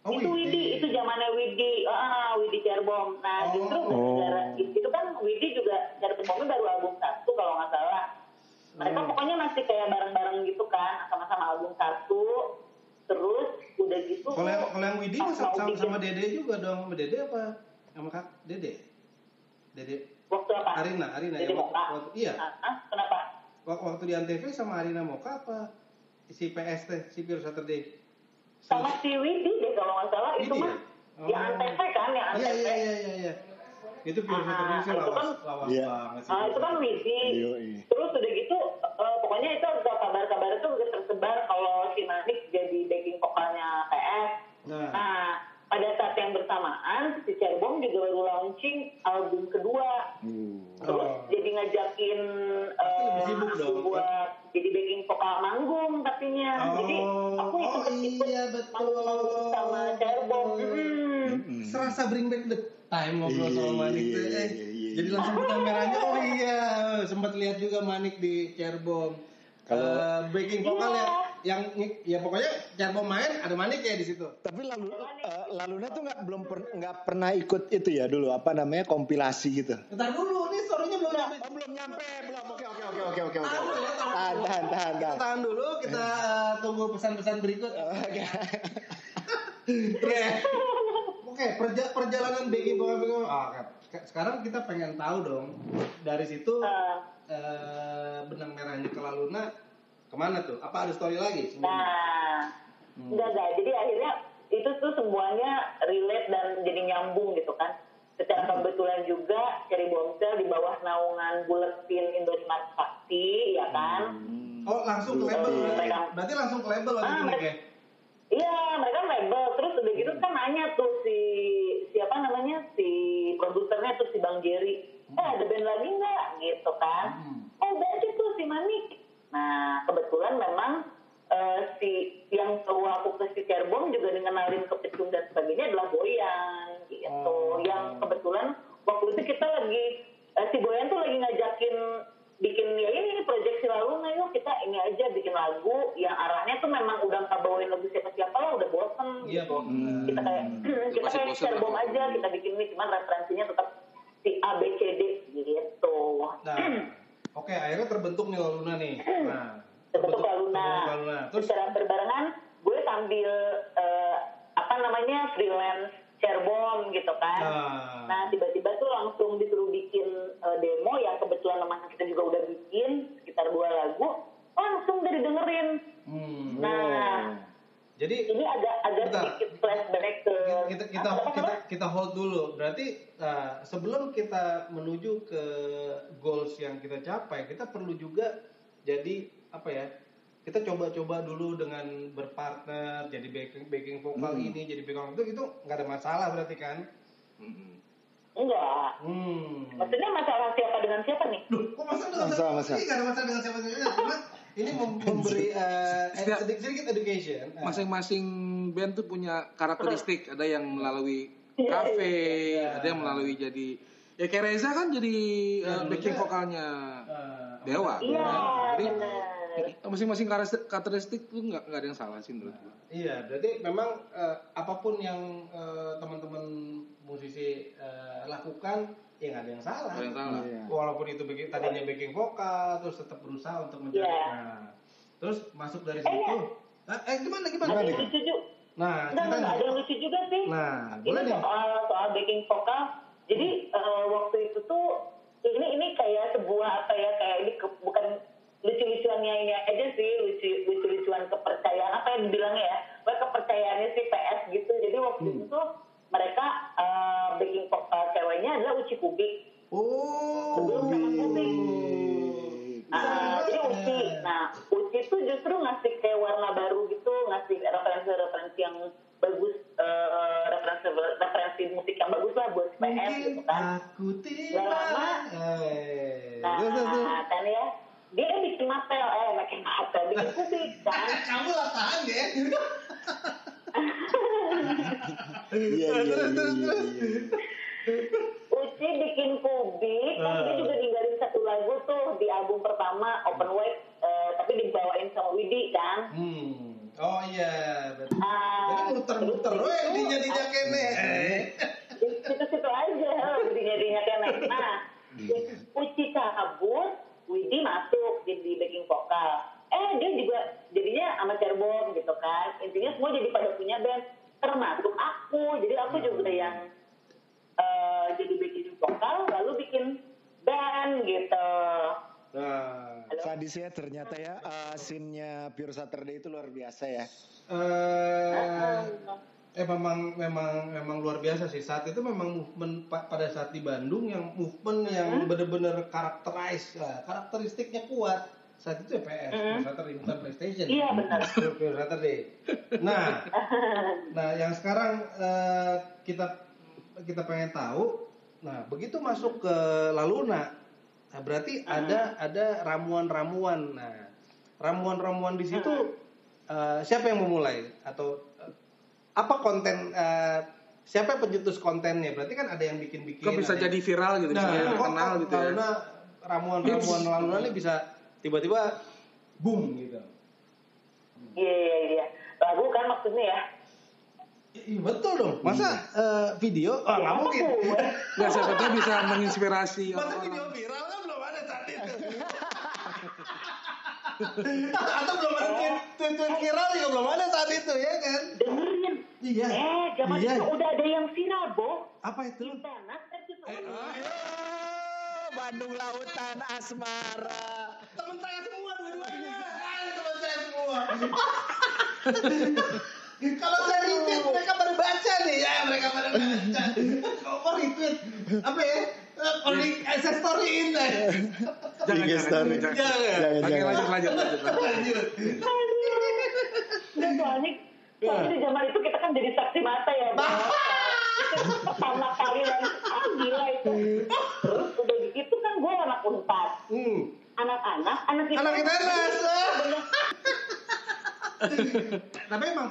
S1: Oh,
S4: itu
S1: Widi.
S4: Widi, itu zamannya Widi, ah Widi Cerbom. Nah,
S1: Oh.
S4: justru gara-gara itu kan Widi juga Cerbomnya baru album satu kalau nggak salah. Mereka
S1: Hmm.
S4: pokoknya masih kayak bareng-bareng gitu kan, sama-sama album satu. Terus udah gitu.
S1: Kalau yang kalau yang Widi sama, sama, sama Dede juga dong, sama Dede apa? Sama Kak Dede? Dede
S4: Waktu apa?
S1: Arina, Arina
S4: Jadi
S1: ya. Waktu,
S4: Moka.
S1: waktu- iya.
S4: Ah, kenapa?
S1: Waktu, di Antv sama Arina Moka apa? Si PS teh, si Pure Saturday.
S4: Sama si Widi deh kalau nggak salah itu
S1: Widi
S4: mah.
S1: ya?
S4: Yang
S1: Oh.
S4: Antv kan, yang
S1: Iya
S4: Antv.
S1: iya iya iya iya. Itu Pure Saturday sih
S4: itu
S1: lawas,
S4: kan-
S1: lawas
S3: Iya.
S1: banget sih.
S4: Ah, itu kan Widi.
S3: Yoi.
S4: Terus udah gitu, eh, pokoknya itu udah kabar-kabar itu udah tersebar kalau si Manik jadi backing vokalnya PS.
S1: Nah,
S4: Nah, pada saat yang bersamaan, si Cerbom juga baru launching album kedua.
S3: Uh.
S4: Terus
S1: Oh.
S4: jadi ngajakin eh,
S1: sibuk dong.
S4: buat jadi backing vokal manggung katanya. Jadi
S1: Oh,
S4: aku
S1: oh
S4: ikut-ikut
S1: iya betul.
S4: manggung sama Cerbom. Hmm.
S3: Mm.
S1: serasa bring back the time ngobrol
S3: Iya,
S1: sama Manik tuh.
S3: iya,
S1: Eh,
S3: iya, iya.
S1: jadi langsung buka kameranya. Oh iya, sempat lihat juga Manik di Cerbom.
S3: Kalau-
S1: Eh, backing vokal
S4: Iya.
S1: yang yang ya pokoknya Cerbom main ada Manik ya di situ.
S3: Tapi lalu eh, Laluna tuh nggak belum per- nggak pernah ikut itu ya dulu apa namanya kompilasi gitu.
S1: Bentar dulu, nih story-nya belum nyampe.
S3: Oh belum nyampe belum. Oke oke oke oke oke oke.
S1: Tahan dulu, tahan
S3: Tahan
S1: dulu.
S3: tahan tahan
S1: Kita
S3: tahan.
S1: tahan dulu, kita eh, tunggu pesan-pesan berikut.
S3: Oke.
S1: Oke. Oke, perja- perjalanan vokal vokal. Ah, Kak. sekarang kita pengen tahu dong dari situ
S4: Eh,
S1: eh, benang merahnya ke Laluna ke mana tuh? Apa ada story lagi?
S4: Nah,
S1: Hmm.
S4: enggak enggak. Jadi akhirnya itu tuh semuanya relate dan jadi nyambung gitu kan. Secara
S1: Hmm.
S4: kebetulan juga Cherry Bomsel di bawah naungan Bulletin Indo Smart Sakti, ya kan?
S1: Oh, langsung ke label
S4: Hmm.
S1: berarti. Berarti langsung ke label waktu
S4: Ah,
S1: itu ya?
S4: Iya, mereka label. Terus udah gitu kan nanya tuh Bang Jerry. Eh ada band lagi nggak? Gitu kan?
S1: Hmm.
S4: Oh udah aja tuh si Manik. Nah kebetulan memang eh, si yang keluar aku ke si Cerbom juga dikenalin ke Pecung dan sebagainya adalah Boyan gitu.
S1: Oh.
S4: Yang kebetulan waktu itu kita lagi eh, si Boyan tuh lagi ngajakin bikin ya ini nih proyek si Laluna yuk kita ini aja bikin lagu yang arahnya tuh memang udah nggak bawain lagu siapa-siapa lah udah bosen
S1: Iya,
S4: gitu.
S1: Hmm.
S4: Kita kayak kita kayak bom aja kita bikin ini cuman referensinya tetap si A B C D gitu.
S1: Nah, oke akhirnya terbentuk nih Laluna nih. Nah,
S4: Terbentuk Laluna.
S1: terbentuk Laluna. Terus
S4: Secara berbarengan gue sambil eh, apa namanya freelance bom gitu kan.
S1: nah,
S4: Nah tiba-tiba tuh langsung disuruh bikin eh, demo yang kebetulan teman kita juga udah bikin sekitar dua lagu langsung udah didengerin.
S1: hmm,
S4: Nah
S1: jadi
S4: ini agak agak
S1: Bentar.
S4: sedikit flashback ke
S1: kita kita
S4: apa, apa,
S1: kita
S4: apa?
S1: kita hold dulu. Berarti uh, sebelum kita menuju ke goals yang kita capai, kita perlu juga jadi apa ya? Kita coba-coba dulu dengan berpartner, jadi backing backing vokal
S3: Hmm.
S1: ini, jadi backing itu itu nggak ada masalah berarti kan?
S2: Mm-mm.
S4: enggak.
S1: Hmm.
S4: Maksudnya masalah siapa dengan siapa nih?
S1: Duh, kok masa dengan siapa?
S3: masa.
S1: Ini nggak ada masalah dengan siapa siapa. Ini mem- memberi uh, sedikit, sedikit education. Nah,
S2: Masing-masing band tuh punya karakteristik. Ada yang melalui
S4: Iya,
S2: kafe,
S1: iya.
S2: ada yang melalui jadi ya kayak Reza kan jadi
S1: Ya,
S2: uh, backing vokalnya
S1: uh,
S2: Dewa.
S4: Iya
S2: Jadi
S4: benar.
S2: masing-masing karakter- karakteristik tuh nggak nggak ada yang salah sih menurut gue.
S1: Iya, berarti memang eh, apa pun yang eh, teman-teman musisi eh, lakukan, ya nggak ada yang salah.
S2: Ada yang salah.
S3: Iya.
S1: Walaupun itu backing, tadinya backing vokal, terus tetap berusaha untuk mencari.
S4: Iya.
S1: Nah, terus masuk dari
S4: Eh,
S1: situ. Eh, eh gimana gimana?
S4: Ada lucu juga.
S1: Nah, kita
S4: enggak, ada lucu juga sih.
S1: Nah,
S4: ini
S1: boleh nih.
S4: soal soal backing vokal. Jadi eh, waktu itu tuh ini ini kayak sebuah apa ya kayak ini ke- bukan lucu-lucuannya ini aja sih lucu lucu-lucuan kepercayaan apa yang dibilangnya ya kepercayaannya si PS gitu jadi waktu
S1: Hmm.
S4: itu tuh mereka eh, backing vokal ceweknya adalah Uci Kubik
S1: Oh.
S4: Sebelum sama Kubik. Ah, jadi Uci. Nah, Uci tuh justru ngasih kayak warna baru gitu, ngasih referensi-referensi yang bagus, eh, referensi referensi musik yang bagus lah buat PS gitu kan.
S1: aku
S4: Nggak lama.
S1: Eh.
S4: Nah,
S3: terus.
S4: kan ya, dia kan bikin mapel, eh bikin mapel, bikin kubik kan.
S1: Kamu lah tahan ya.
S3: Iya, iya, iya,
S1: Terus,
S3: iya,
S1: terus,
S3: iya.
S4: Uci bikin kubik, kan dia
S1: Ah.
S4: juga ninggalin satu lagu tuh di album pertama Open Wide, eh, tapi dibawain sama Widi kan.
S1: Hmm. Oh iya, berarti.
S4: Ah,
S1: Jadi muter-muter,
S4: terus
S1: weh,
S4: itu,
S1: dinya-dinya kene. Eh.
S4: situ-situ aja jadinya kena nah Uci cabut Widi masuk jadi backing vokal eh dia juga jadinya sama Cerbon gitu kan intinya semua jadi pada punya band termasuk aku jadi aku juga yang eh, jadi backing vokal lalu bikin band gitu
S1: Nah,
S4: Halo?
S3: Sadis ya ternyata ya uh, Pure Saturday itu luar biasa ya.
S1: eh, eh memang memang memang luar biasa sih. Saat itu memang movement pa- pada saat di Bandung yang movement yang benar-benar karakteris lah, karakteristiknya kuat. Saat itu ya PS Pure Saturday bukan PlayStation.
S4: Iya, benar.
S1: Pure, Saturday nah nah yang sekarang eh, kita kita pengen tahu nah begitu masuk ke Laluna nah berarti ada ada ramuan-ramuan. Nah ramuan-ramuan di situ eh, siapa yang memulai atau eh, apa konten eh, siapa yang pencetus kontennya berarti kan ada yang bikin-bikin
S2: Kok bisa jadi viral gitu,
S1: Nah,
S2: jadi
S1: kok-
S2: terkenal
S1: kok
S2: gitu ya.
S1: Laluna ramuan-ramuan Laluna ini bisa tiba-tiba boom gitu.
S4: iya iya iya lagu kan maksudnya ya
S1: Iya betul dong. Masa eh, video? Ah nggak mungkin.
S4: Gue.
S2: Nggak siapa tahu bisa menginspirasi
S1: Masa video
S2: orang-orang.
S1: viral kan belum ada saat itu. Atau belum ada tweet, tweet, tweet viral juga belum ada saat itu ya kan?
S4: dengerin
S1: Iya.
S4: eh zaman
S1: Iya.
S4: itu udah ada yang viral Bo
S1: Apa itu?
S4: Internet itu
S3: Oh, Bandung Lautan Asmara.
S1: Teman saya semua dua-duanya. Teman saya semua. Kalau saya retweet mereka pada baca nih ya mereka pada baca. Kok retweet apa ya? Eh, Only saya storyin deh.
S2: Jangan,
S3: story.
S2: jangan.
S1: Jangan.
S3: Jangan,
S2: Oke
S3: jangan.
S2: lanjut lanjut lanjut. lanjut.
S4: Soalnya soalnya di zaman itu kita kan jadi saksi mata ya Bang. itu pertama kali lagi ah, gila itu terus udah gitu kan gue anak unpad
S1: Hmm.
S4: anak-anak anak kita
S1: Anak kita les.
S4: Bener.
S1: Tapi emang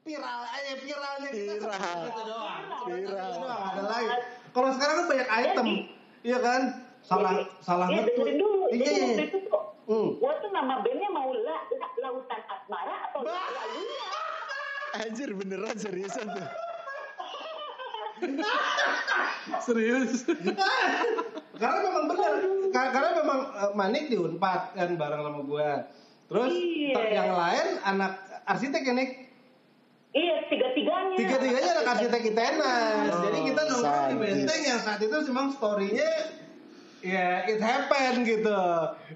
S1: viral aja viralnya kita
S3: Viral.
S1: seperti itu doang. Seperti itu
S3: Viral.
S1: doang, ada lain. Kalau sekarang kan banyak item, iya kan? Salah
S4: Jadi,
S1: salah
S4: iya,
S1: nge-tweet.
S4: dengerin dulu
S1: Iya,
S4: jadi
S1: iya.
S4: waktu itu tuh
S1: Hmm.
S4: Tuh nama bandnya mau la, la, Lautan Asmara atau La Lalunya.
S3: Anjir beneran seriusan tuh.
S2: Serius.
S1: Karena memang benar. Ka- Karena memang eh, Manik di Unpad kan bareng sama gua. Terus
S4: Iya.
S1: yang lain anak arsitek ya Nik.
S4: Iya, tiga-tiganya.
S1: Tiga-tiganya anak arsitek ITENAS.
S3: Oh,
S1: Jadi kita nongkrong di benteng yang saat itu memang story-nya ya it happen gitu.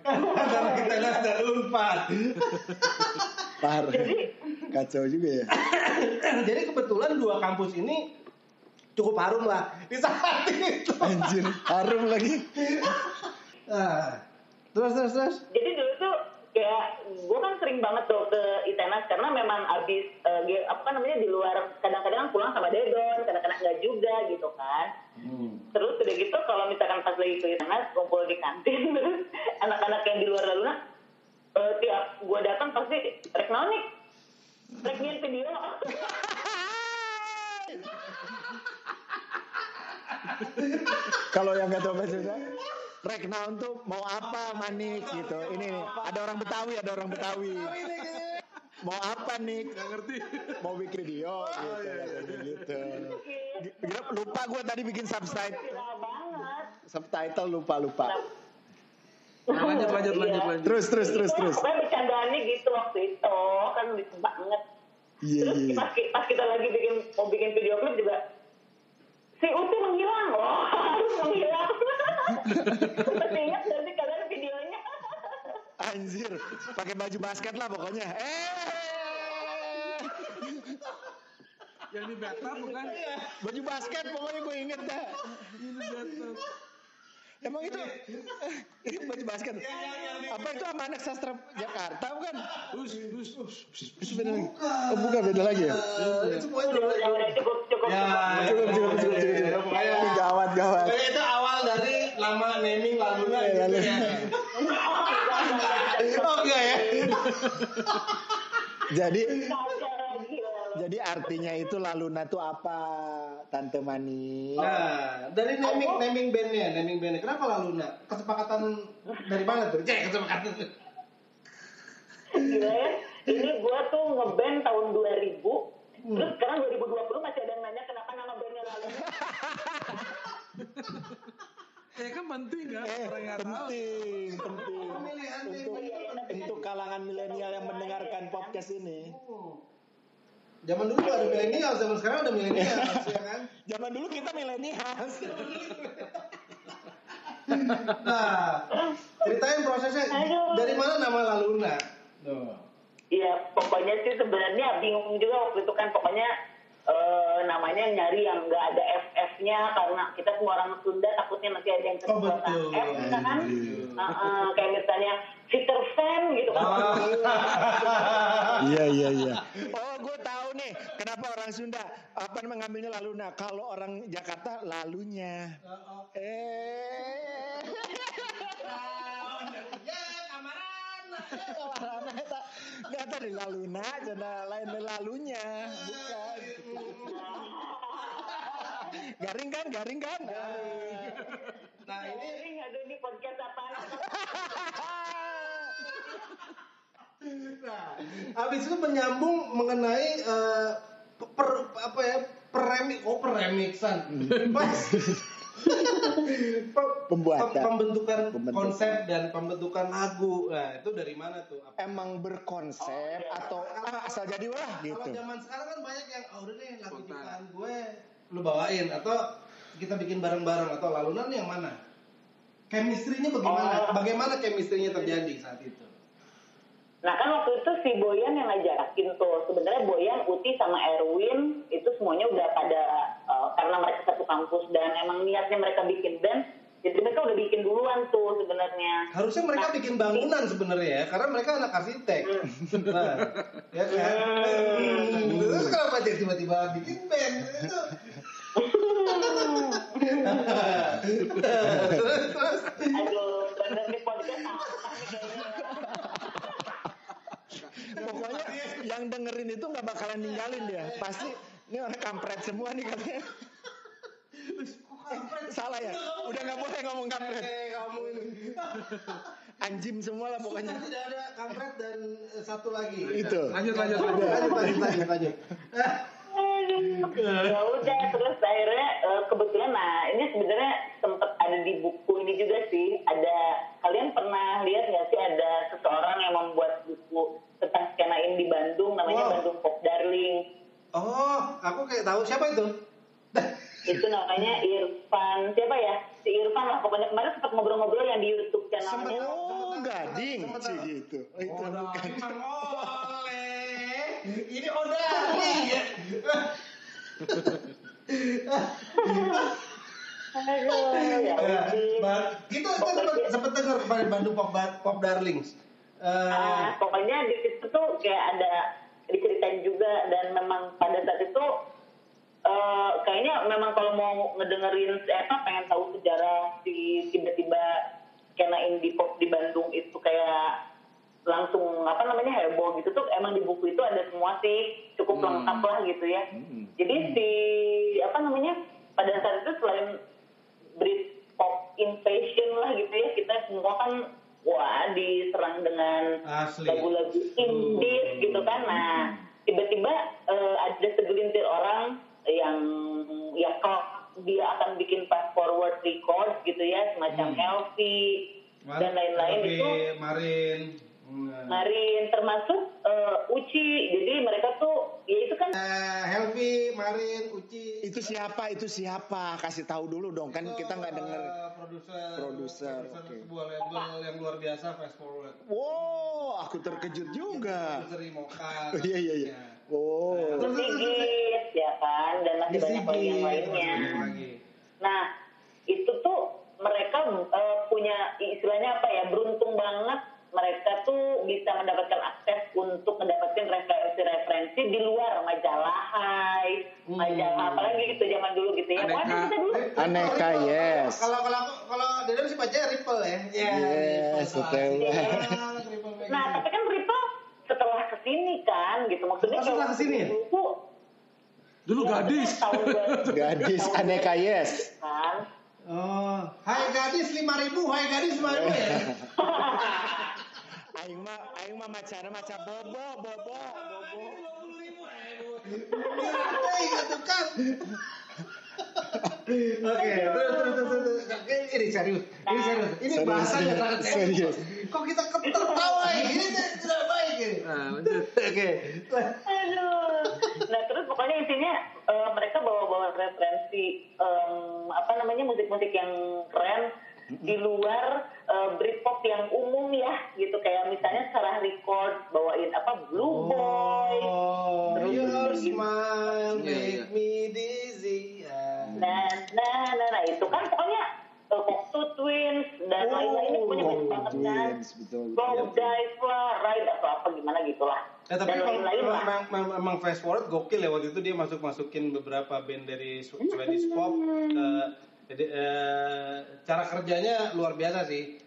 S1: Karena ITENAS dan Unpad.
S3: Parah. Kacau juga ya.
S1: Jadi kebetulan dua kampus ini cukup harum lah di saat itu.
S3: Anjir, harum lagi.
S1: Nah, terus terus terus.
S4: Jadi dulu tuh kayak gue kan sering banget tuh ke ITENAS karena memang abis eh, ge- apa namanya di luar kadang-kadang pulang sama Dedon, kadang-kadang enggak juga gitu kan. Terus udah gitu kalau misalkan pas lagi ke ITENAS kumpul di kantin terus anak-anak yang di luar Luna eh, tiap gue datang pasti rek nonik rek video.
S3: Kalau yang nggak tahu bahasa Sunda, Reknaun tuh mau apa manik gitu. Ini nih, ada orang Betawi, ada orang Betawi. Mau apa nih?
S2: Gak ngerti.
S3: Mau bikin video gitu, katanya gitu. Gila, lupa gue tadi bikin subtitle, subtitle lupa lupa.
S2: Nah, lanjut, lanjut, lanjut,
S4: Iya.
S2: lanjut.
S3: Terus terus terus terus.
S4: Pokoknya bercandaannya gitu waktu itu kan lucu banget.
S3: Iya
S4: Terus
S3: iya.
S4: pas, pas kita lagi bikin mau bikin video klip juga si Uti menghilang, wah harus menghilang. Masih ingat sih kalian videonya?
S3: Anjir, pakai baju basket lah pokoknya. Eh.
S2: Yang di bathtub bukan?
S3: Baju basket pokoknya gue inget dah.
S2: Ini bathtub.
S3: Emang itu itu baju basket. Apa itu sama anak sastra Jakarta bukan?
S2: Hus, hus, hus.
S3: Itu beda lagi. Oh, bukan beda lagi ya?
S1: Eh,
S4: udah, cukup, cukup.
S1: Ya,
S4: cukup.
S3: Cukup cukup cukup cukup.
S1: Ya,
S3: cukup.
S1: pokoknya-
S3: Ini gawat gawat.
S1: Itu awal dari lama naming lalunya
S3: Iya,
S1: gitu
S3: lalu.
S1: ya.
S4: Enggak.
S1: Oh enggak ya?
S3: Jadi jadi artinya itu Laluna tuh apa, Tante Mani?
S1: Nah, dari naming naming bandnya, naming bandnya. Kenapa Laluna? Kesepakatan dari mana tuh? Cek kesepakatan.
S4: Gila ya. Ini gua tuh ngeband tahun 2000.
S1: Hmm.
S4: Terus sekarang 2020 masih ada yang nanya kenapa nama bandnya
S2: Eh kan penting kan?
S3: Eh,
S2: Orang nggak tahu.
S3: penting, penting. Untuk, untuk kalangan milenial yang mendengarkan podcast ini.
S1: Zaman dulu ada milenial, zaman sekarang ada milenial, ya kan?
S3: Zaman dulu kita milenial.
S1: Nah, ceritain prosesnya.
S4: Aduh.
S1: Dari mana nama Laluna? Tuh.
S4: Iya, pokoknya sih sebenarnya bingung juga waktu itu kan pokoknya eh, namanya nyari yang nggak ada FF-nya karena kita semua orang Sunda takutnya nanti ada yang
S1: Oh,
S4: keceplosan
S1: betul.
S4: F kita kan. Heeh, kayak misalnya Peter Fan gitu kan.
S3: Iya iya iya. Oh, gue tahu nih kenapa orang Sunda apa mengambilnya Laluna. Kalau orang Jakarta lalunya. Eh.
S1: Kamaran
S3: eta. Nggak tadi laluna, cenah lain lalunya, bukan. Garing kan, garing kan?
S1: Nah, ini
S4: Ini ada di podcast apa?
S1: Nah, habis itu menyambung mengenai eh, per apa ya peremik oh peremiksan pas
S3: Pembuatan.
S1: pe- pembentukan
S3: Pembentukan.
S1: konsep dan pembentukan lagu. Nah itu dari mana tuh? Apa-
S3: Emang berkonsep atau ah, asal jadi lah
S1: kalau
S3: gitu.
S1: zaman sekarang kan banyak yang oh udah deh lagu ciptaan gue lu bawain. Atau kita bikin bareng-bareng atau lalunan yang mana? Chemistry-nya bagaimana?
S4: Oh.
S1: bagaimana chemistry-nya terjadi saat itu?
S4: Nah kan waktu itu si Boyan yang ngajakin tuh. Sebenarnya Boyan, Uti sama Erwin itu semuanya udah pada eh, karena mereka satu kampus dan emang niatnya mereka bikin band, jadi mereka udah bikin duluan tuh sebenarnya.
S1: Harusnya mereka bikin bangunan sebenarnya ya, karena mereka anak arsitek. Nah, ya kan?
S4: Hmm.
S1: Terus kenapa tiba-tiba bikin band? Itu. terus, terus.
S4: Aduh, bener nih podcast apa nih kayaknya.
S3: Pokoknya yang dengerin itu nggak bakalan ninggalin dia. Pasti ini orang kampret semua nih katanya. Eh, salah ya? Udah nggak boleh ngomong kampret.
S1: Eh, kamu ini.
S3: anjim semua lah pokoknya.
S1: Kita tidak ada kampret dan eh, satu lagi.
S3: Itu.
S2: Lanjut lanjut
S1: Lanjut,
S2: lanjut.
S1: lanjut, lanjut, lanjut, lanjut.
S4: ya udah terus akhirnya eh, kebetulan nah ini sebenarnya sempet ada di buku ini juga sih ada kalian pernah lihat nggak sih ada seseorang yang membuat buku tentang skenain di Bandung namanya
S1: Wow.
S4: Bandung Pop Darling
S1: Oh, aku kayak tahu siapa itu?
S4: itu namanya Irfan siapa ya si Irfan lah pokoknya kemarin sempat ngobrol-ngobrol yang di YouTube
S1: Sempet.
S4: channelnya
S3: Oh, gading sih gitu. Oh, itu
S1: Oh,
S3: bukan.
S1: oleh. Ini odali ya.
S4: aduh ya.
S1: Ba- Itu itu sempat sempat dengar kemarin Bandung Pop Pop Darlings. Eh,
S4: Ah, pokoknya di situ tuh kayak ada diceritain juga dan memang pada saat itu eh, kayaknya memang kalau mau ngedengerin eh, apa pengen tahu sejarah si tiba-tiba kena indie pop di Bandung itu kayak langsung apa namanya heboh gitu tuh emang di buku itu ada semua sih cukup lengkap lah gitu ya. Jadi si apa namanya pada saat itu selain Britpop invasion lah gitu ya kita semua kan wah diserang dengan lagu-lagu indie gitu kan. Nah tiba-tiba eh, ada segelintir orang yang ya kalau dia akan bikin fast forward record gitu ya semacam LP dan lain-lain itu
S1: Marin.
S4: Marin termasuk eh, Uci jadi mereka tuh ya itu kan
S1: Eh, Helvi, Marin, Uci.
S3: Itu siapa? Itu siapa? Kasih tahu dulu dong kan
S1: Itu,
S3: kita nggak
S1: eh,
S3: denger.
S1: produser
S3: Produser,
S1: produser
S3: oke.
S1: sebuah label yang luar biasa Fast Forward
S3: Wow, aku terkejut juga.
S1: produser Imoka
S3: Iya iya iya. Oh.
S1: Terus, terus, terus,
S4: Sigit ya kan dan masih banyak lagi yang lainnya Nah, itu tuh mereka eh, punya istilahnya apa ya beruntung banget mereka tuh bisa mendapatkan akses untuk mendapatkan referensi-referensi di luar majalah Hai,
S1: Hmm.
S4: majalah apalagi gitu zaman dulu gitu ya.
S2: Aneka.
S4: Kita dulu
S3: Aneka,
S1: Ripple.
S3: yes.
S1: Kalau kalau aku kalau Deden sih baca Ripple ya. Iya.
S3: Yes, betul.
S1: Kayak
S4: Nah,
S1: gitu.
S4: tapi kan Ripple setelah ke sini kan gitu maksudnya
S1: Oh, setelah
S4: ke
S1: sini ya?
S4: buku,
S2: Dulu
S4: ya,
S2: gadis.
S4: tahun
S3: Gadis
S4: tahun
S3: aneka yes.
S4: kan.
S1: Oh, hai gadis 5000, hai gadis 5000 ya.
S3: Aing mah aing mah macana maca bobo bobo bobo.
S1: 20000 Hei, kan. Oke, terus terus terus Ini serius, ini serius. Ini bahasanya sangat
S3: serius.
S1: Kok kita ketawa ini tidak baik ini.
S2: Nah, lanjut.
S1: Oke.
S4: Aduh. Nah terus pokoknya intinya eh, mereka bawa-bawa referensi em, apa namanya musik-musik yang keren di luar eh, Britpop yang umum ya gitu kayak misalnya secara record bawain apa Blue Boy.
S1: Oh,
S4: Terus
S1: your
S4: gitu.
S1: smile
S2: Iya,
S1: make
S2: iya.
S1: me dizzy. Ah.
S4: Nah, nah, nah, nah itu kan pokoknya uh, Cocteau Twins dan
S1: Oh,
S4: lain-lain pokoknya banyak banget kan. Go Dive lah, Ride atau apa gimana gitu lah.
S1: Eh tapi
S4: dan
S1: emang,
S4: lain-lain lah.
S1: emang, emang, emang Fast Forward gokil ya waktu itu dia masuk masukin beberapa band dari Sw- Swedish Pop. eh, jadi eh, cara kerjanya luar biasa sih.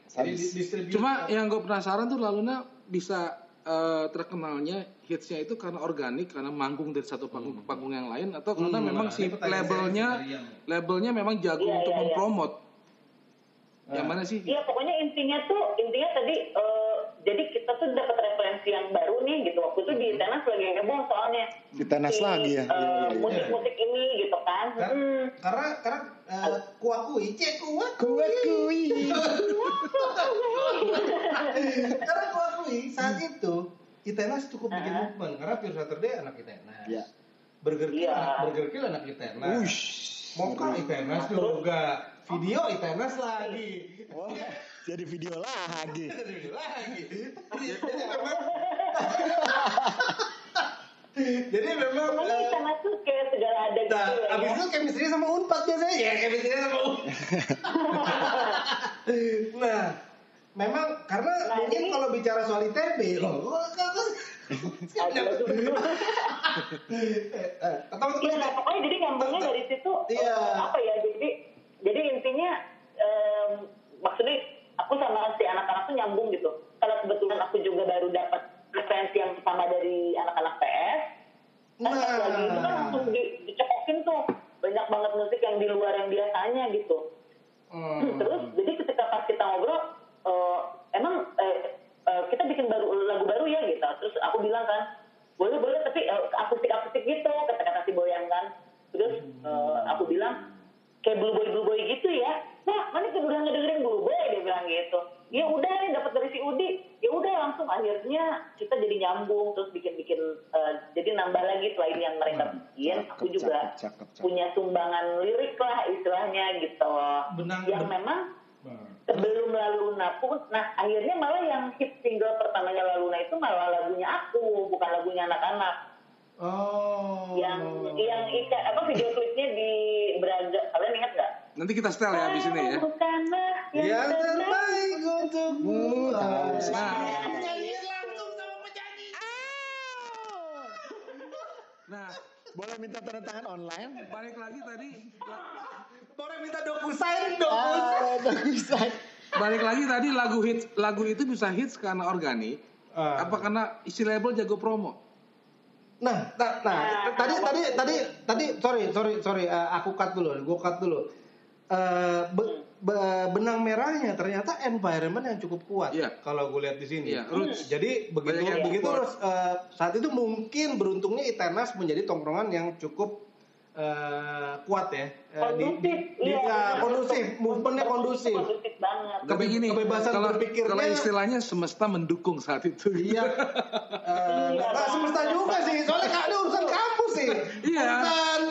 S2: Cuma yang gue penasaran tuh Laluna bisa eh, terkenalnya hitsnya itu karena organik karena manggung dari satu panggung ke panggung yang lain atau karena
S1: Hmm,
S2: memang
S1: nah,
S2: si labelnya labelnya memang jago
S4: Iya,
S2: untuk
S4: iya, iya.
S2: mempromot. Yang
S1: Nah.
S2: mana sih?
S4: Iya pokoknya intinya tuh intinya tadi eh, jadi kita tuh dapat referensi yang baru nih gitu waktu itu di tenas lagi heboh soalnya
S3: Di tenas lagi ya. Iya,
S4: eh,
S3: iya, iya.
S4: musik-musik ini gitu kan
S1: Karena
S4: Hmm.
S1: karena, karena eh, kuakui, cek kuakui.
S3: Kuat kui.
S1: karena kuakui saat itu Itenas cukup bikin
S4: Ah.
S1: movement karena Pure Saturday anak Itenas.
S3: Iya.
S1: Burger Kill,
S4: Iya.
S1: anak- Burger Kill anak Itenas.
S3: Ush.
S1: Moka Itenas juga. Video Itenas lagi.
S3: Wah, jadi video lagi.
S1: Video lagi. Jadi memang Jadi memang eh,
S4: kita masuk kayak segala ada gitu
S1: Nah,
S4: ya,
S1: abis itu chemistry sama Unpad biasanya ya, chemistry sama Unpad. nah, memang karena
S4: Nah,
S1: mungkin
S4: jadi-
S1: kalau bicara soal ITB loh,
S4: aduh.
S1: Eh, atau
S4: Iya, nah pokoknya jadi nyambungnya dari situ
S1: Iya.
S4: eh, apa ya? Jadi jadi intinya em, maksudnya aku sama si anak-anak tuh nyambung gitu. Kalau kebetulan aku juga baru dapat referensi yang sama dari anak-anak PS, pas
S1: Nah.
S4: lagi itu kan langsung di, dicekokin tuh banyak banget musik yang di luar yang biasanya gitu.
S1: Hmm.
S4: Terus jadi ketika pas kita ngobrol, eh, emang eh, eh, kita bikin baru lagu baru ya gitu terus aku bilang kan boleh boleh tapi eh, akustik akustik gitu kata-kata si Boyan kan terus eh, aku bilang kayak blue boy blue boy gitu ya. Nah mana kita udah ngedengerin blue boy dia bilang gitu. Ya udah nih dapat dari si Udi. Ya udah langsung akhirnya kita jadi nyambung terus bikin bikin jadi nambah lagi selain yang mereka bikin. Aku
S3: Cakep,
S4: juga
S3: cakep, cakep, cakep.
S4: punya sumbangan lirik lah istilahnya gitu.
S1: Benang-
S4: yang memang sebelum Laluna pun nah akhirnya malah yang hit single pertamanya Laluna itu malah lagunya aku bukan lagunya anak-anak
S1: Oh.
S4: yang yang ika, apa video klipnya di Braga kalian ingat nggak
S2: Nanti kita setel ya habis ini ya.
S4: Bukanlah yang
S1: Yang
S4: terbaik
S1: terbaik untukmu.
S2: Nah, nah
S3: Boleh minta tanda tangan online?
S2: balik lagi tadi
S1: Boleh minta dokusign dong.
S3: Ah, bagus.
S2: balik lagi tadi lagu hits lagu itu bisa hits karena organik
S1: Ah.
S2: apa karena isi label jago promo
S1: Nah, nah, nah, tadi tadi tadi tadi sorry sorry sorry eh, aku cut dulu, gue cut dulu. Eh, be- be- benang merahnya ternyata environment yang cukup kuat.
S2: Iya.
S1: Kalau gue lihat di sini.
S2: Iya, roots.
S1: Jadi begitu
S2: Banyak
S1: begitu terus eh, saat itu mungkin beruntungnya Itenas menjadi tongkrongan yang cukup eh, kuat ya. Eh, di,
S4: Kondusif,
S1: di-
S4: iya.
S1: ya, kondusif, movementnya kondusif.
S4: kondusif banget
S2: tapi gini
S1: kebebasan
S2: kalau
S1: berpikirnya-
S2: kalau istilahnya semesta mendukung saat itu
S1: Iya. Eh, nggak nggak semesta juga sih, soalnya kan ini urusan kampus sih.
S2: Iya.
S1: Urusan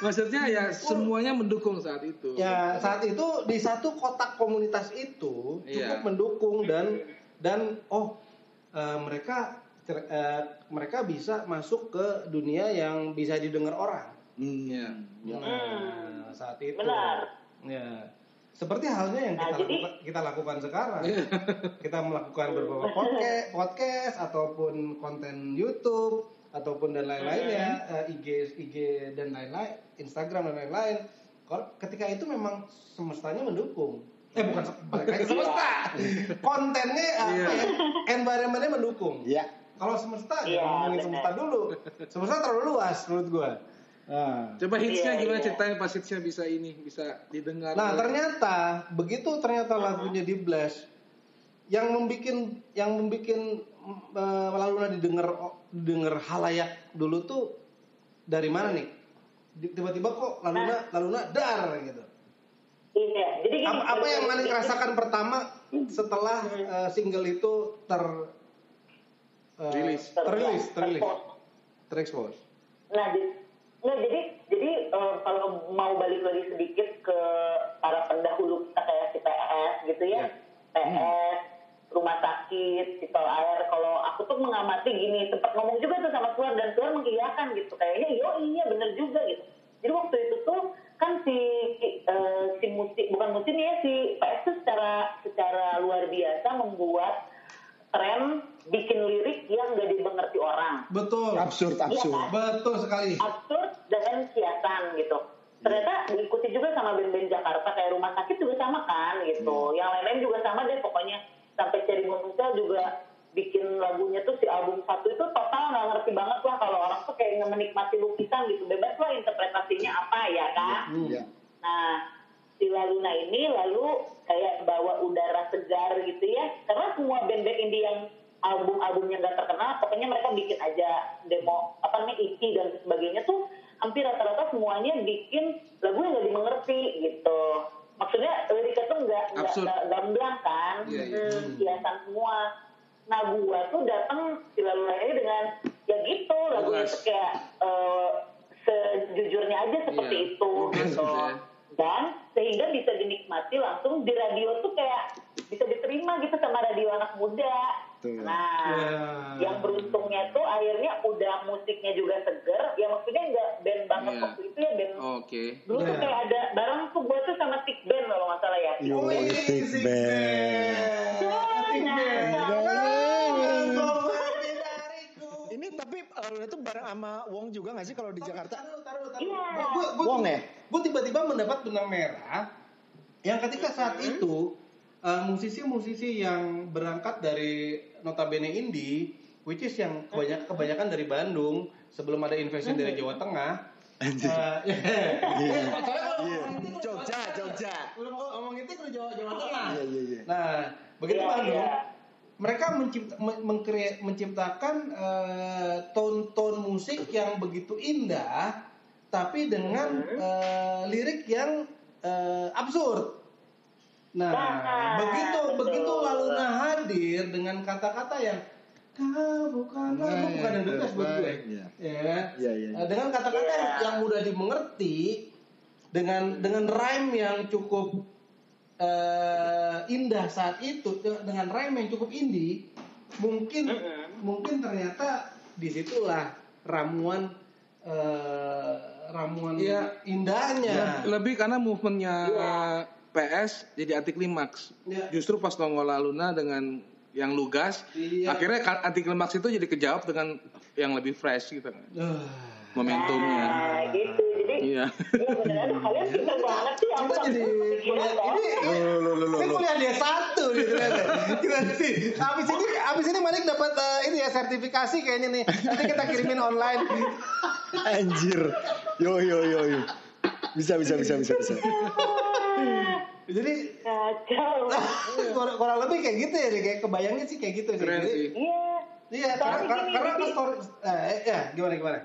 S2: maksudnya ya semuanya mendukung saat itu
S1: Ya saat itu di satu kotak komunitas itu cukup
S2: Iya.
S1: mendukung dan dan oh eh, mereka eh, mereka bisa masuk ke dunia yang bisa didengar orang.
S2: Iya.
S1: Nah, saat itu.
S4: Benar.
S1: Ya. Seperti halnya yang
S4: Nah,
S1: kita
S4: jadi-
S1: lakukan, kita lakukan sekarang. kita melakukan beberapa podcast, podcast ataupun konten YouTube ataupun dan lain-lainnya, eh, IG IG dan lain-lain, Instagram dan lain-lain. Kalau ketika itu memang semestanya mendukung. Eh bukan lagi semesta. Kontennya apa
S2: Iya.
S1: ya? Environmentnya mendukung.
S3: Iya.
S1: Kalau semesta
S4: Iya,
S1: ya ngomongin semesta dulu. Semesta terlalu luas menurut gua.
S3: Ah.
S2: coba hitsnya
S4: Iya,
S2: gimana
S4: iya.
S2: ceritain pas hitsnya bisa ini bisa didengar
S1: Nah
S2: oleh-
S1: ternyata begitu ternyata lagunya di blast yang membikin yang membikin uh, Laluna didengar didengar halayak dulu tuh dari mana nih? Tiba-tiba kok Laluna Laluna dar gitu.
S4: iya jadi gini
S1: Apa, apa yang
S4: Jadi-
S1: rasakan pertama setelah uh, single itu ter uh,
S2: Rilis.
S1: terilis terilis
S4: terpost.
S1: terekspos.
S4: Nah, di- nggak, jadi jadi eh, kalau mau balik lagi sedikit ke para pendahulu kita kayak si PS gitu ya, PS, rumah sakit, sipol air. Kalau aku tuh mengamati gini, sempat ngomong juga tuh sama Tuan dan Tuan mengiyakan gitu, kayaknya yo iya bener juga gitu. Jadi waktu itu tuh kan si eh, si musik bukan musik ya si PS tuh secara secara luar biasa membuat tren bikin lirik yang gak dimengerti orang
S1: Betul.
S3: Absurd, absurd.
S4: Iya.
S1: Betul sekali.
S4: absurd dengan kiasan gitu. Ternyata diikuti juga sama band-band Jakarta kayak rumah sakit juga sama kan gitu. Yang lain-lain juga sama deh pokoknya sampai Cherry Monusa juga bikin lagunya tuh si album satu itu total nggak ngerti banget lah kalau orang tuh kayak menikmati lukisan gitu bebas lah interpretasinya apa ya kan.
S3: Iya.
S4: Nah, si Laluna ini lalu kayak bawa udara segar gitu ya. Karena semua band-band indie yang album-albumnya nggak terkenal, pokoknya mereka bikin aja demo apa namanya EP dan sebagainya tuh hampir rata-rata semuanya bikin lagu yang nggak dimengerti gitu. Maksudnya liriknya tuh nggak nggak gamblang kan,
S2: Iya, iya.
S4: Hmm, kiasan semua. Nah gua tuh datang si ini dengan ya gitu lagunya
S2: Lugas.
S4: tuh kayak eh, sejujurnya aja seperti
S2: Iya,
S4: itu gitu
S2: gitu ya.
S4: dan sehingga bisa dinikmati langsung di radio tuh kayak bisa diterima gitu sama radio anak muda.
S3: Betul.
S4: Nah,
S1: Ya.
S4: yang beruntungnya tuh akhirnya udah musiknya juga seger. Ya maksudnya nggak band banget
S2: Iya.
S4: waktu itu ya band.
S2: oke
S4: Dulu tuh
S1: Iya.
S4: kayak ada bareng tuh gue tuh sama Tick Band kalau nggak salah ya.
S3: Yo, Tick
S1: Tick
S3: Band.
S1: Tick Band.
S3: Ini tapi Laluna itu bareng sama Wong juga gak sih kalau di Jakarta?
S1: Taruh, taruh, taruh.
S4: Iya.
S3: Wong ya?
S1: Gue tiba-tiba mendapat benang merah yang ketika saat itu eh, musisi-musisi yang berangkat dari notabene indie, which is yang kebanyakan, kebanyakan dari Bandung sebelum ada invasi dari Jawa Tengah. eh,
S3: Iya. Iya.
S1: kan
S3: Jogja,
S1: Jawa-
S3: Jogja.
S1: Ngomong itu ke Jawa, Jawa Tengah.
S3: Iya, iya, iya.
S1: Nah, begitu
S4: Iya,
S1: Bandung,
S4: iya.
S1: mereka mencipta, men- menciptakan eh, tone-tone musik yang begitu indah, tapi dengan eh, lirik yang eh, absurd. Nah,
S4: Nah,
S1: begitu
S4: betul.
S1: begitu Laluna hadir dengan kata-kata yang kau bukan
S3: Nah,
S1: aku bukan yang bebas buat gue, ya kan?
S3: Iya, iya,
S1: Eh, dengan kata-kata yang,
S4: Iya.
S1: yang mudah dimengerti, dengan dengan rhyme yang cukup eh, indah saat itu, dengan rhyme yang cukup indie, mungkin
S4: Mm-mm.
S1: mungkin ternyata di situlah ramuan eh, ramuan
S2: Iya.
S1: indahnya.
S2: Lebih karena movementnya
S4: Iya.
S2: PS jadi anti klimaks.
S1: Iya.
S2: Justru pas nongol Luna dengan yang lugas,
S1: Iya.
S2: akhirnya anti klimaks itu jadi kejawab dengan yang lebih fresh gitu kan.
S1: Ah.
S2: Momentumnya.
S4: Nah, gitu. Jadi,
S2: Iya.
S4: iya beneran kalian pintar banget sih.
S1: Kita jadi ini kuliah dia satu nih ternyata. Kita sih. Abis ini, abis ini Malik dapat eh, ini ya sertifikasi kayaknya nih. Nanti kita kirimin online.
S3: Anjir. Yo yo yo yo. Bisa bisa bisa bisa bisa.
S1: Jadi
S4: Kacau.
S1: kurang, kurang lebih kayak gitu ya, kayak kebayangnya sih kayak gitu.
S2: Keren
S1: Jadi,
S2: sih.
S4: Iya.
S1: Iya, karena karena,
S4: gini,
S1: karena kan story, eh, ya gimana gimana?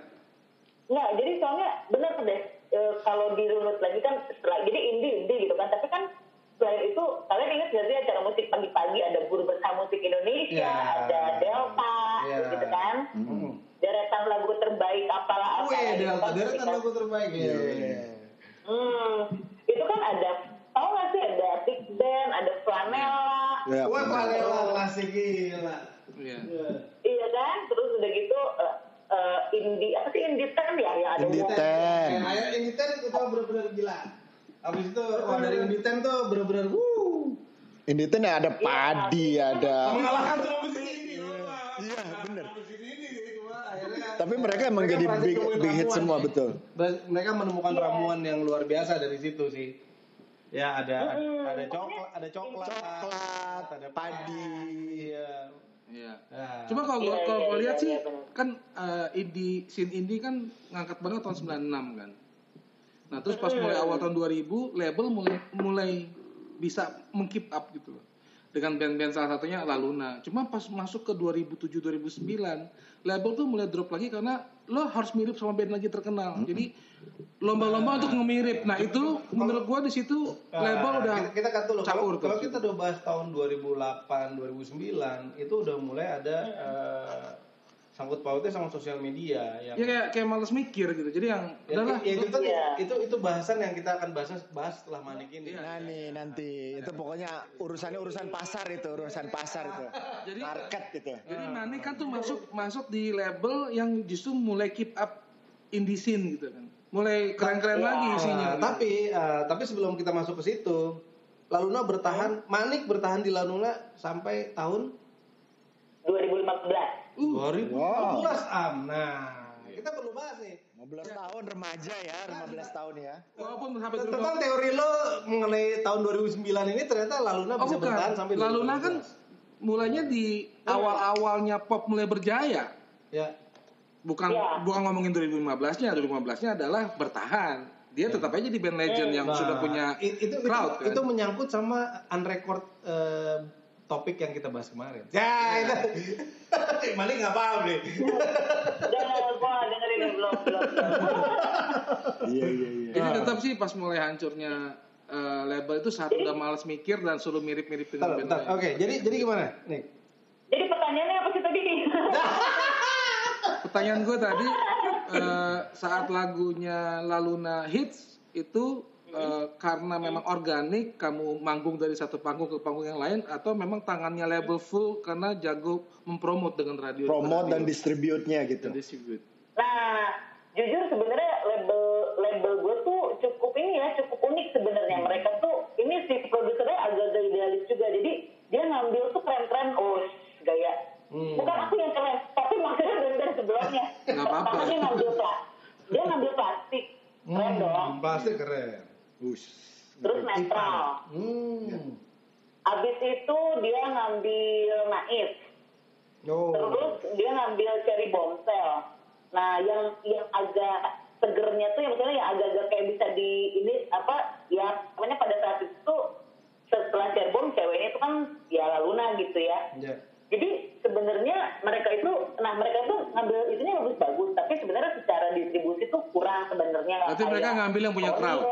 S4: Nggak, jadi soalnya bener deh e, kalau dirunut lagi kan setelah jadi indie indie gitu kan tapi kan selain itu kalian ingat gak sih acara musik pagi-pagi ada guru besar musik Indonesia
S1: Ya.
S4: ada Delta
S1: Ya.
S4: gitu kan
S1: Hmm.
S4: deretan lagu terbaik apalah apa
S1: Wih, Delta,
S4: ketika-
S1: lagu terbaik. Iya.
S4: Hmm itu kan ada tau gak sih ada big band ada flanela
S3: Ya.
S1: Wah, Palela klasik gila.
S2: Iya.
S1: Iya.
S4: iya kan terus udah gitu eh, eh, indie apa sih indie ten ya yang ada
S3: Indie ten.
S1: Eh, ayo Inditen itu bener-bener gila. Abis itu wah dari Inditen tuh bener-bener wuh.
S3: Ini tuh ada padi, ada.
S1: Mengalahkan drum mesin ini.
S3: Iya, bener. Tapi mereka emang jadi
S1: berhasil
S3: big, hit semua
S1: ya.
S3: betul.
S1: Mereka menemukan ramuan yang luar biasa dari situ sih. Ya ada
S4: Mm-mm.
S1: ada coklat, ada coklat,
S3: Coklat,
S1: ada
S3: padi.
S1: Iya.
S2: Iya.
S1: Nah,
S2: Cuma kalau gua
S4: Iya,
S2: kalau
S4: iya,
S2: gua
S4: iya,
S2: lihat sih
S4: iya,
S2: kan eh, indie scene indie kan ngangkat banget tahun 96 kan. Nah, terus pas mulai awal tahun 2000 label mulai mulai bisa mengkeep up gitu loh. Dengan band-band salah satunya La Luna. Cuma pas masuk ke 2007 2009 label tuh mulai drop lagi karena lo harus mirip sama band lagi terkenal. Jadi lomba-lomba untuk ngemirip. Nah, itu menurut gua di situ label
S1: Nah,
S2: udah
S1: kita, kita kan kalau,
S2: campur tuh.
S1: kalau kita udah bahas tahun 2008 2009 itu udah mulai ada eh, sangkut pautnya sama sosial media yang
S2: ya kayak kayak males mikir gitu. Jadi yang
S1: Ya,
S2: udahlah
S1: ya, itu,
S4: Iya.
S1: itu itu bahasan yang kita akan bahas bahas setelah manik ini.
S2: Iya.
S3: Nah nih nanti itu pokoknya urusannya urusan pasar itu, urusan pasar itu.
S2: Jadi-
S3: market gitu.
S2: Jadi Manik kan tuh masuk masuk di label yang justru mulai keep up indie scene gitu kan. Mulai keren-keren
S4: Iya.
S2: lagi isinya.
S1: Nah,
S2: gitu.
S1: tapi eh, tapi sebelum kita masuk ke situ, Laluna bertahan, Manik bertahan di Laluna sampai tahun
S4: 2015
S2: Uh,
S1: 2015 am. Nah, kita perlu bahas nih.
S3: 15 tahun remaja ya, 15 tahun ya.
S2: walaupun sampai
S1: Tentang teori lo mengenai tahun 2009 ini ternyata Laluna
S2: Oh
S1: bisa
S2: bukan.
S1: bertahan sampai
S2: Lalu nah
S1: 2015.
S2: kan mulainya di awal-awalnya pop mulai berjaya.
S1: ya.
S2: Bukan
S4: Iya.
S2: bukan ngomongin 2015-nya, 2015-nya adalah bertahan. Dia tetap aja di band legend yang
S1: Nah,
S2: sudah punya
S1: i- itu, itu,
S2: crowd kan.
S1: itu menyangkut sama unrecord eh, topik yang kita bahas kemarin. Ya, itu. Malik nggak paham nih.
S4: Jangan gua dengerin belum belum.
S3: Iya iya iya.
S2: Jadi tetap sih pas mulai hancurnya eh, label itu saat udah males mikir dan suruh mirip-mirip
S1: Bentar,
S2: dengan band lain.
S1: Oke, jadi jadi gimana? Nih.
S4: Jadi pertanyaannya apa sih tadi?
S2: Pertanyaan gue tadi eh, saat lagunya Laluna hits itu eh, karena memang organik kamu manggung dari satu panggung ke panggung yang lain atau memang tangannya label full karena jago mempromot dengan radio
S3: Promote dan
S2: radio
S3: distribute-nya gitu.
S2: dan distribute.
S4: Nah, jujur sebenarnya label label gue tuh cukup ini ya, cukup unik sebenarnya. Mereka tuh ini si produsernya agak-agak idealis juga. Jadi dia ngambil tuh keren-keren, oh gaya.
S1: Hmm.
S4: Bukan aku yang keren, tapi maksudnya band-band sebelumnya.
S2: Nggak apa-apa.
S4: Pertama dia ngambil plastik, dia ngambil plastik, keren dong.
S1: Hmm, plastik keren.
S3: Us.
S4: Terus netral.
S1: Hmm.
S4: Abis itu dia ngambil naif.
S1: Oh.
S4: Terus dia ngambil cherry bombshell. Nah, yang yang agak segernya tuh yang misalnya yang agak-agak kayak bisa di ini apa ya namanya pada saat itu setelah cherry bomb ceweknya itu kan ya Laluna gitu ya.
S1: Ya.
S4: jadi sebenarnya mereka itu nah mereka itu ngambil itunya bagus-bagus tapi sebenarnya secara distribusi tuh kurang sebenarnya
S2: Berarti mereka ngambil yang punya crowd.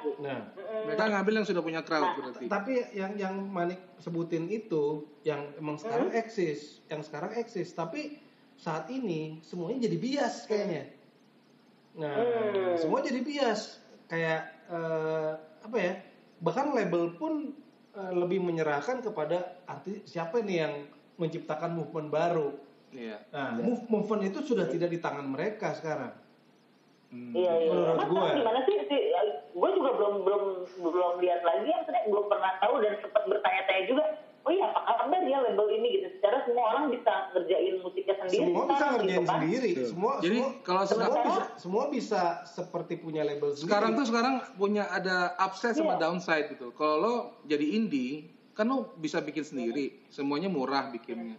S4: Gitu.
S1: Nah,
S4: Mm-mm.
S2: Mereka ngambil yang sudah punya crowd
S4: Nah,
S2: berarti.
S1: tapi yang yang Manik sebutin itu yang emang sekarang eksis, yang sekarang eksis, tapi saat ini semuanya jadi bias kayaknya. Nah,
S4: Hmm.
S1: semua jadi bias. Kayak eh, apa ya? Bahkan label pun eh, lebih menyerahkan kepada arti siapa nih yang menciptakan movement baru.
S2: Iya.
S1: Nah, move movement itu sudah tidak di tangan mereka sekarang.
S4: Iya iya.
S1: Menurut gue.
S4: gimana sih? sih gue juga belum belum belum lihat lagi yang sebenarnya belum pernah tahu dan sempat bertanya-tanya juga. Oh iya apa kabar ya label ini gitu? Secara semua orang bisa ngerjain musiknya sendiri.
S1: Semua bisa ngerjain
S4: gitu kan.
S1: sendiri.
S3: Betul.
S1: Semua
S2: Jadi,
S1: semua,
S2: kalau
S1: semua
S2: sekarang-
S1: bisa semua bisa seperti punya label sendiri.
S2: Sekarang tuh sekarang punya ada upside sama
S4: Iya.
S2: downside gitu. Kalau lo jadi indie, kan lo bisa bikin sendiri, semuanya murah bikinnya.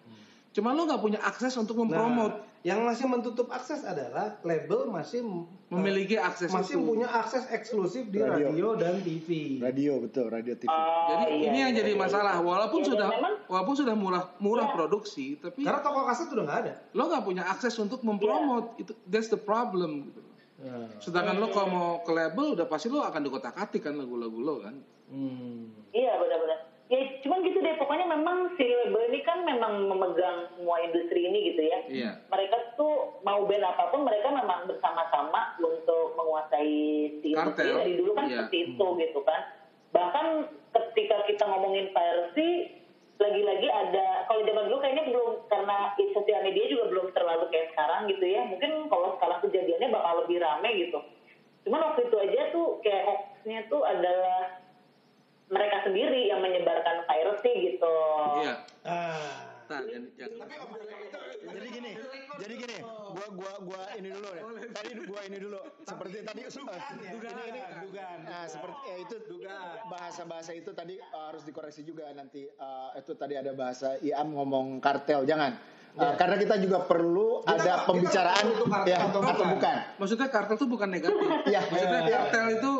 S2: Cuma lo nggak punya akses untuk
S1: Nah,
S2: mempromot,
S1: yang masih menutup akses adalah label masih
S2: memiliki akses
S1: masih
S2: itu.
S1: punya akses eksklusif di radio,
S3: Radio.
S1: dan TV.
S3: Radio betul, radio TV.
S4: Oh,
S2: Jadi
S4: iya,
S2: ini yang
S4: iya,
S2: jadi
S4: iya.
S2: masalah. Walaupun
S4: Iya,
S2: sudah
S4: memang
S2: walaupun sudah murah murah
S4: Iya.
S2: produksi, tapi
S1: Karena toko kaset udah nggak ada.
S2: lo nggak punya akses untuk mempromot. Itu that's the problem. Gitu.
S1: Nah,
S2: Sedangkan lo kalau mau ke label udah pasti lo akan dikotak-atik kan lagu-lagu lo kan.
S1: hmm.
S4: Iya benar-benar. Ya cuman gitu deh. Pokoknya memang si label ini kan memang memegang semua industri ini gitu ya.
S2: Iya.
S4: Mereka tuh mau band apa pun mereka memang bersama-sama untuk menguasai si industri dari dulu kan
S2: Iya.
S4: seperti itu gitu kan. Bahkan ketika kita ngomongin piracy lagi-lagi ada kalau zaman dulu kayaknya belum karena sosial media juga belum terlalu kayak sekarang gitu ya. Mungkin kalau sekarang kejadiannya bakal lebih rame gitu. Cuman waktu itu aja tuh kayak hoaxnya tuh adalah mereka sendiri yang menyebarkan piracy gitu.
S2: Iya.
S1: Ah.
S2: Nah, jangan, jangan.
S3: Jadi gini, jadi gini, gua gua gua ini dulu ya. Tadi gua ini dulu. Seperti tadi dugaan ini, ini
S1: dugaan.
S3: Nah, seperti ya itu bahasa-bahasa itu tadi uh, harus dikoreksi juga nanti uh, itu tadi ada bahasa IAM ngomong kartel, jangan. Uh, Karena kita juga perlu
S1: Kita
S3: ada
S1: kita
S3: pembicaraan
S1: tahu itu kartel
S3: ya
S1: atau
S3: atau
S1: bukan.
S3: bukan.
S2: Maksudnya kartel itu bukan negatif.
S3: Iya,
S2: Maksudnya
S3: iya.
S2: kartel itu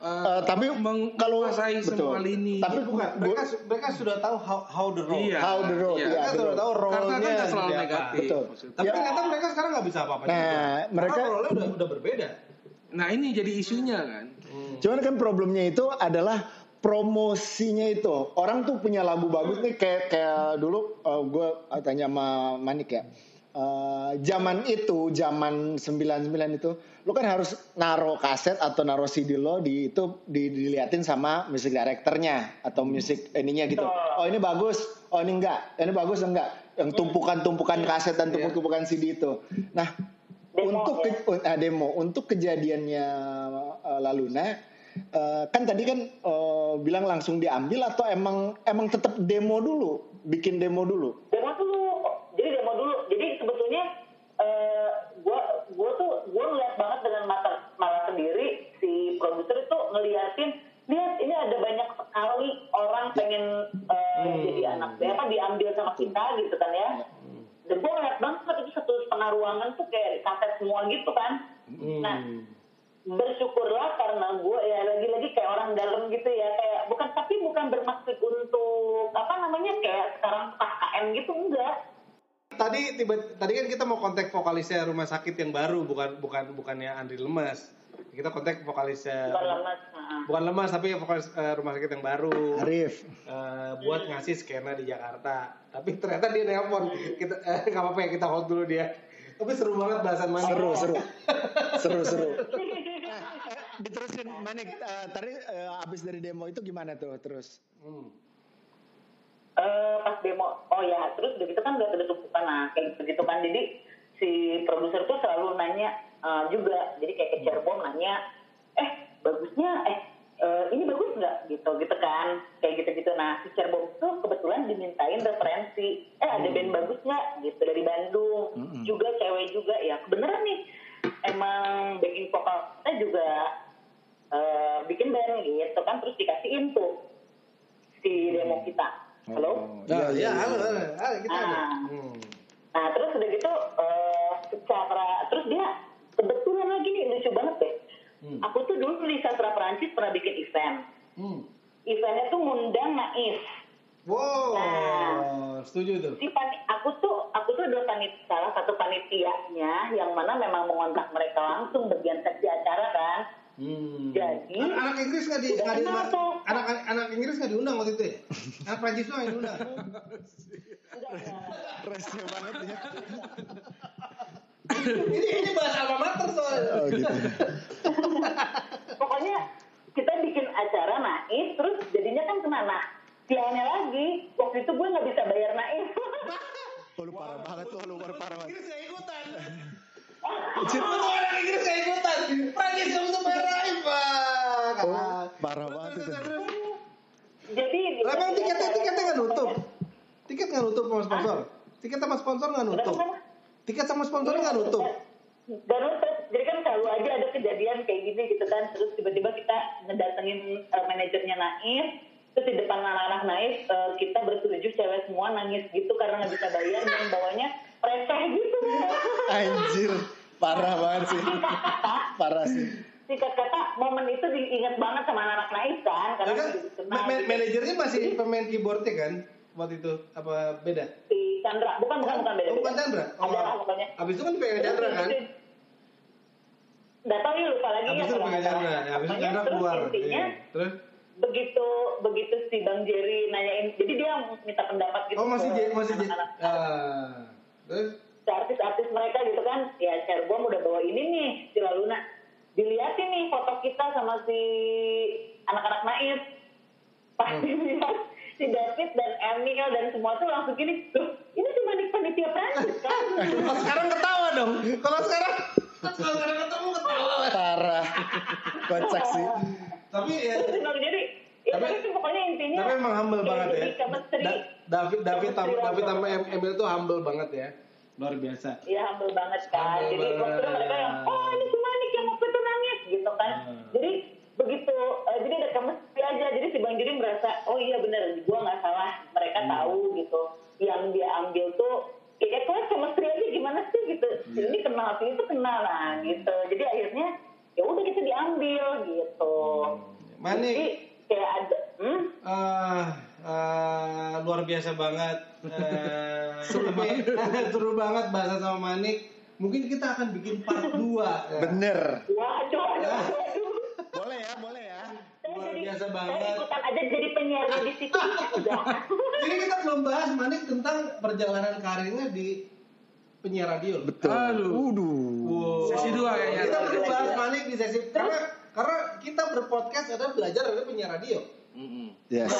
S2: uh,
S3: Uh, tapi
S2: meng-
S3: kalau
S2: menguasai
S3: betul.
S2: semua lini.
S3: Tapi
S1: Bukan,
S3: gua-
S1: mereka mereka sudah tahu how, how the road.
S2: Iya.
S3: How the road,
S2: Iya.
S3: iya.
S1: Mereka sudah tahu
S2: kan
S1: role-nya
S2: nggak selalu
S1: seperti apa.
S2: negatif.
S3: Betul.
S2: maksudnya.
S1: Tapi
S3: Ya.
S1: ternyata mereka sekarang nggak bisa apa-apa
S3: Nah,
S1: juga.
S3: mereka-
S1: Karena role-nya udah udah berbeda.
S2: Nah ini jadi isunya kan.
S3: Cuman kan problemnya itu adalah promosinya itu. Orang tuh punya lagu bagus nih kayak kayak dulu gue tanya sama Manik ya. Eh, zaman itu, zaman 99 itu, lu kan harus naro kaset atau naro CD lo di itu di, diliatin sama music directornya atau music ininya gitu. Oh ini bagus, oh ini enggak, ini bagus enggak. Yang tumpukan-tumpukan kaset dan tumpuk-tumpukan CD itu. Nah,
S4: Demo,
S3: untuk
S4: ya.
S3: ke- ah, demo. Untuk kejadiannya uh, Laluna uh, kan tadi kan uh, bilang langsung diambil atau emang emang tetap demo dulu? Bikin demo dulu?
S4: Demo dulu, sekali orang pengen eh, jadi anak apa diambil sama kita gitu kan ya. Dan gua ngeliat banget itu satu setengah ruangan tuh kayak kaset semua gitu kan. Nah, bersyukurlah karena gue ya lagi-lagi kayak orang dalam gitu ya kayak bukan tapi bukan bermaksud untuk apa namanya kayak sekarang KKN gitu enggak
S1: Tadi tiba tadi kan kita mau kontak vokalisnya rumah sakit yang baru bukan bukan bukannya Andri Lemas. Kita kontak vokalisnya
S4: bukan lemas nah.
S1: bukan Lemas tapi vokalis eh, rumah sakit yang baru.
S3: Arif
S1: Eh, buat ngasih skena di Jakarta. Tapi ternyata dia nelpon. Kita eh, nggak apa-apa ya kita hold dulu dia. Tapi seru banget bahasan mana.
S3: seru seru seru seru Eh, diterusin Manik eh, tadi eh, abis dari demo itu gimana tuh terus
S1: Hmm.
S4: Eh, pas demo oh ya terus udah gitu kan udah ada tumpukan nah kayak gitu, gitu kan jadi si produser tuh selalu nanya eh, juga. Jadi kayak ke Cirebon nanya eh bagusnya eh eh, ini bagus nggak? Gitu gitu kan. Kayak gitu gitu nah si Cirebon tuh kebetulan dimintain referensi eh ada band bagus nggak? Gitu dari Bandung. Juga cewek juga. Ya kebeneran nih. Emang backing vokalnya juga eh, bikin band gitu kan. Terus dikasihin tuh si demo kita. Halo?
S3: Oh,
S1: Nah,
S3: iya,
S1: ya,
S3: iya,
S1: halo, halo, halo, kita ada.
S4: Ah.
S1: Hmm.
S4: Nah terus udah gitu eh, secara terus dia kebetulan lagi nih lucu banget deh.
S1: Hmm.
S4: Aku tuh dulu di sastra Perancis pernah bikin event.
S1: Hmm.
S4: Eventnya tuh ngundang Naif.
S1: Wow,
S4: Nah.
S1: setuju tuh.
S4: Si Pan adalah panit salah satu panitianya yang mana memang mengontak mereka langsung bagian seksi acara kan.
S1: Hmm.
S4: Jadi
S1: An- anak Inggris nggak di di
S4: tuh.
S1: anak anak Inggris nggak diundang waktu itu ya? Anak Prancis doang yang diundang.
S3: Rese banget ya.
S1: Ini ini bahas alma mater soalnya.
S3: Oh gitu.
S4: pokoknya kita bikin acara naif terus jadinya kan kena nah sialnya lagi waktu itu gue nggak bisa bayar naif
S3: Oh, lu parah banget tuh, lu parah parah banget.
S1: Inggris nggak ikutan. Lu tuh anak Inggris nggak ikutan. Prancis kamu tuh merah pak.
S3: Oh, parah banget itu.
S4: jadi
S1: Lah emang tiketnya tiketnya nggak nutup? Tiket nggak nutup sama sponsor? Tiket sama sponsor nggak nutup? Tiket sama sponsor nggak nutup?
S4: Dan nutup. Jadi kan selalu aja ada kejadian kayak gini gitu kan. Terus tiba-tiba kita ngedatengin uh, manajernya Naif. Terus di depan anak-anak Naif uh, kita bertujuh cewek semua nangis gitu karena nggak bisa bayar dan bawanya receh gitu.
S3: Anjir, parah banget sih. Parah sih.
S4: Singkat kata momen itu diingat banget sama anak-anak Naif kan. Karena
S1: Ya kan, ma- ma- manajernya masih pemain keyboardnya kan waktu itu apa beda?
S4: si Chandra bukan bukan bukan beda
S1: Oh, bukan Chandra. Oh,
S4: ada lah pokoknya
S1: Abis itu kan dipegang Chandra kan?
S4: Nggak tahu ya lupa lagi
S1: Abis
S4: ya
S1: itu
S4: salah.
S1: Chandra. Ya, abis itu Chandra
S4: terus
S1: keluar.
S4: intinya
S1: Iya. Terus?
S4: begitu begitu si Bang Jerry nanyain jadi dia minta pendapat gitu
S1: Oh masih
S4: ke
S1: J- masih J-
S4: anak-anak.
S1: Ah. Terus?
S4: artis-artis mereka gitu kan ya Cirebon udah bawa ini nih si Laluna dilihatin nih foto kita sama si anak-anak naif pas
S1: Hmm.
S4: dilihat si David dan Emil dan semua tuh langsung gini loh ini cuma di panitia Prancis kan
S1: Kalau sekarang ketawa dong. Kalau sekarang kalau sekarang ketemu ketawa.
S3: Parah. Kocak sih.
S1: Tapi ya
S4: jadi ya
S1: Tapi-
S4: tapi, itu pokoknya intinya
S1: tapi emang humble banget ya. Da- David David sama
S4: Chemistry
S1: David sama Em- Emil tuh humble banget ya. Luar biasa.
S4: Iya humble banget kan.
S1: Humble
S4: Jadi waktu itu
S1: banget.
S4: mereka yang oh ini si Manik yang waktu itu nangis gitu kan.
S1: Hmm.
S4: Jadi begitu eh, jadi ada chemistry aja. Jadi si Bang Jiri merasa oh iya benar gua nggak salah. Mereka
S1: Hmm.
S4: tahu gitu. Yang dia ambil tuh ya kelas chemistry aja gimana sih gitu.
S1: Iya.
S4: Ini kenal si itu kenal lah gitu. Jadi akhirnya ya udah kita diambil gitu. Jadi
S1: Manik
S4: kayak ada hmm?
S1: ah ah, luar biasa banget. Tapi seru banget bahasa sama Manik. Mungkin kita akan bikin part 2.
S3: Bener.
S4: Waduh, waduh, waduh.
S3: Boleh ya, boleh ya.
S4: Saya
S1: biasa
S4: saya
S1: banget.
S4: ikutan aja jadi penyiar di situ.
S1: Jadi kita belum bahas Manik tentang perjalanan karirnya di penyiar radio.
S3: Betul.
S2: Aduh.
S3: Waduh.
S1: Wow.
S2: Sesi dua kayaknya.
S1: Kita perlu bahas Manik di sesi karena karena kita berpodcast adalah belajar dari penyiar radio.
S2: Mm-mm.
S3: Yes.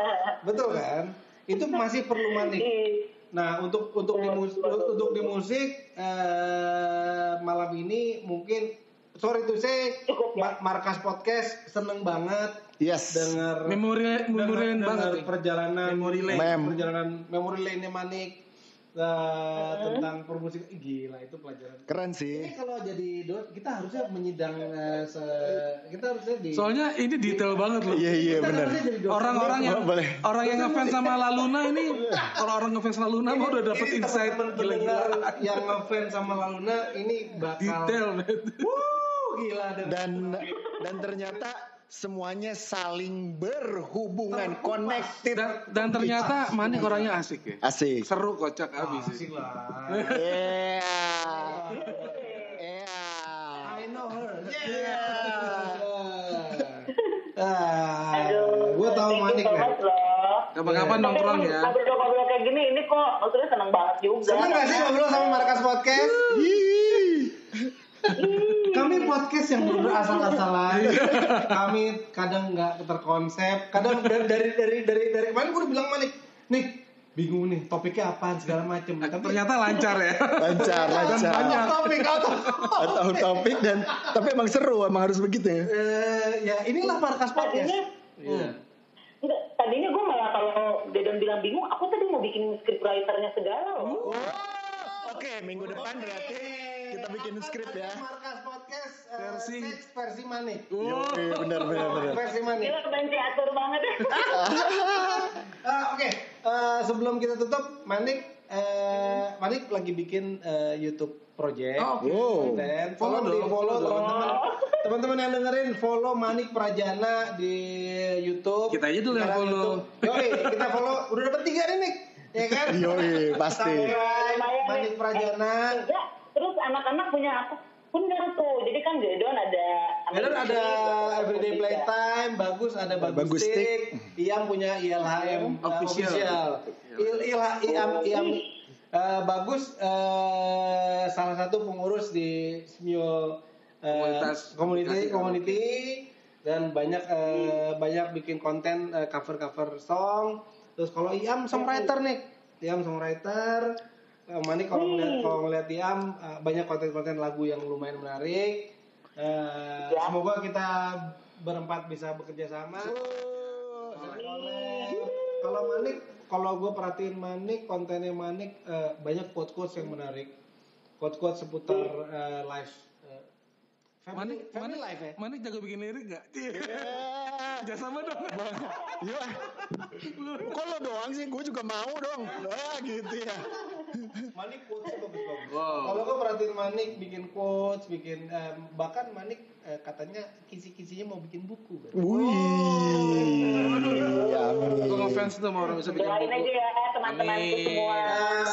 S1: Betul kan? Itu masih perlu Manik.
S4: Di-
S1: Nah, untuk untuk di mus- untuk di musik eh, malam ini mungkin sorry to say
S4: Cukup, ya.
S1: Ma- Markas Podcast seneng banget
S3: Yes.
S1: dengar
S2: Memori memori banget. nih.
S1: perjalanan
S2: Memory lane.
S1: Mem. perjalanan memory lane Manik eh, tentang permusik Ih, gila itu pelajaran
S3: Keren
S1: ini
S3: sih.
S1: kalau jadi do kita harusnya menyidang eh, se- kita harusnya di
S2: Soalnya ini detail banget loh.
S3: Iya, iya
S1: dosen
S2: Orang-orang yang
S3: Oh, boleh.
S2: orang yang ngefans sama Laluna ini orang-orang ngefans Laluna mah udah dapet
S1: Ini
S2: insight
S1: pendengar yang ngefans sama Laluna ini bakal
S2: Detail
S1: gila dan,
S3: Dan dan ternyata semuanya saling berhubungan,
S1: Terkupas.
S3: connected.
S2: Dan, dan ternyata Manik orangnya asik ya.
S3: Asik.
S2: Seru kocak abis
S1: asik
S2: sih.
S1: lah.
S3: Yeah. Yeah.
S1: I know her.
S3: Yeah.
S1: Ah,
S4: Aduh,
S1: gue tahu
S4: you
S1: Manik ya.
S2: Kapan-kapan nongkrong ya.
S4: Ngobrol-ngobrol kayak gini, ini kok maksudnya seneng banget juga.
S1: Seneng gak sih ngobrol sama Markas Podcast? Kami podcast yang berasal-asalan. Kami kadang nggak terkonsep. Kadang dari dari dari dari, dari kemarin gue udah bilang Manik, nih bingung nih topiknya apaan segala macem. Tapi
S2: Ternyata lancar ya.
S3: Lancar, lancar.
S2: banyak.
S1: topik atau
S3: Atau topik dan tapi emang seru, emang harus begitu ya.
S1: Eh, ya inilah Markas Podcast.
S4: Tadinya,
S1: Iya.
S4: enggak, tadinya gue malah kalau Dedon bilang bingung, aku tadi mau bikin script writernya segala loh.
S3: Oke, minggu depan berarti kita bikin skrip ya.
S1: Markas Podcast eh,
S2: Versi-
S1: seks versi Manik.
S2: Oh.
S3: Iya, benar benar benar.
S1: Versi Manik.
S4: Gila banci atur banget ya.
S1: Eh, Oke, eh, sebelum kita tutup, Manik, eh, Manik lagi bikin eh, YouTube project.
S2: Oh, oke.
S3: Wow.
S1: Dan
S2: Follow
S1: follow di
S2: dong,
S1: follow teman-teman. Teman-teman yang dengerin follow Manik Prajana di YouTube.
S2: Kita aja dulu yang follow.
S1: Yoi, kita follow. Udah dapet tiga nih, Nik. Ya kan?
S3: Yoi, pasti.
S1: Samurai, Manik Prajana.
S4: Terus anak-anak punya apa bener tuh jadi kan Gedon ada
S1: Bener ada Everyday. Playtime, bagus ada bagus,
S3: Bagus
S1: stick.
S3: Stick.
S1: Iam punya ILHM uh,
S2: Official.
S1: official. Il, Il- Iam, Iam uh, bagus uh, salah satu pengurus di Smule uh,
S2: Komunitas
S1: community community dan banyak uh, banyak bikin konten uh, cover-cover song. Terus kalau Iam songwriter nih, Iam songwriter. Uh, Mani kalau ngeliat kalau ngeliat Iam uh, banyak konten-konten lagu yang lumayan menarik. Uh,
S4: Ya.
S1: Semoga kita berempat bisa bekerja sama. Kalau Manik, kalau gue perhatiin Manik, kontennya Manik eh, banyak quote-quotes yang menarik. Quote-quote seputar eh, life. eh, family,
S2: Manik,
S1: family
S2: Manik,
S1: life ya.
S2: Manik jago bikin lirik gak? Jangan sama dong.
S3: Iya. Kok lo doang sih? Gue juga mau dong. Ah, gitu ya.
S1: Manik quotes bagus-bagus.
S2: Wow.
S1: Kalau gue perhatiin Manik bikin quotes, bikin eh, bahkan Manik eh, katanya kisi-kisinya mau bikin buku. kan.
S3: Wih. Ya,
S2: ngefans tuh mau orang bisa bikin
S4: doain
S2: buku.
S4: aja ya teman-temanku
S2: Amin.
S4: semua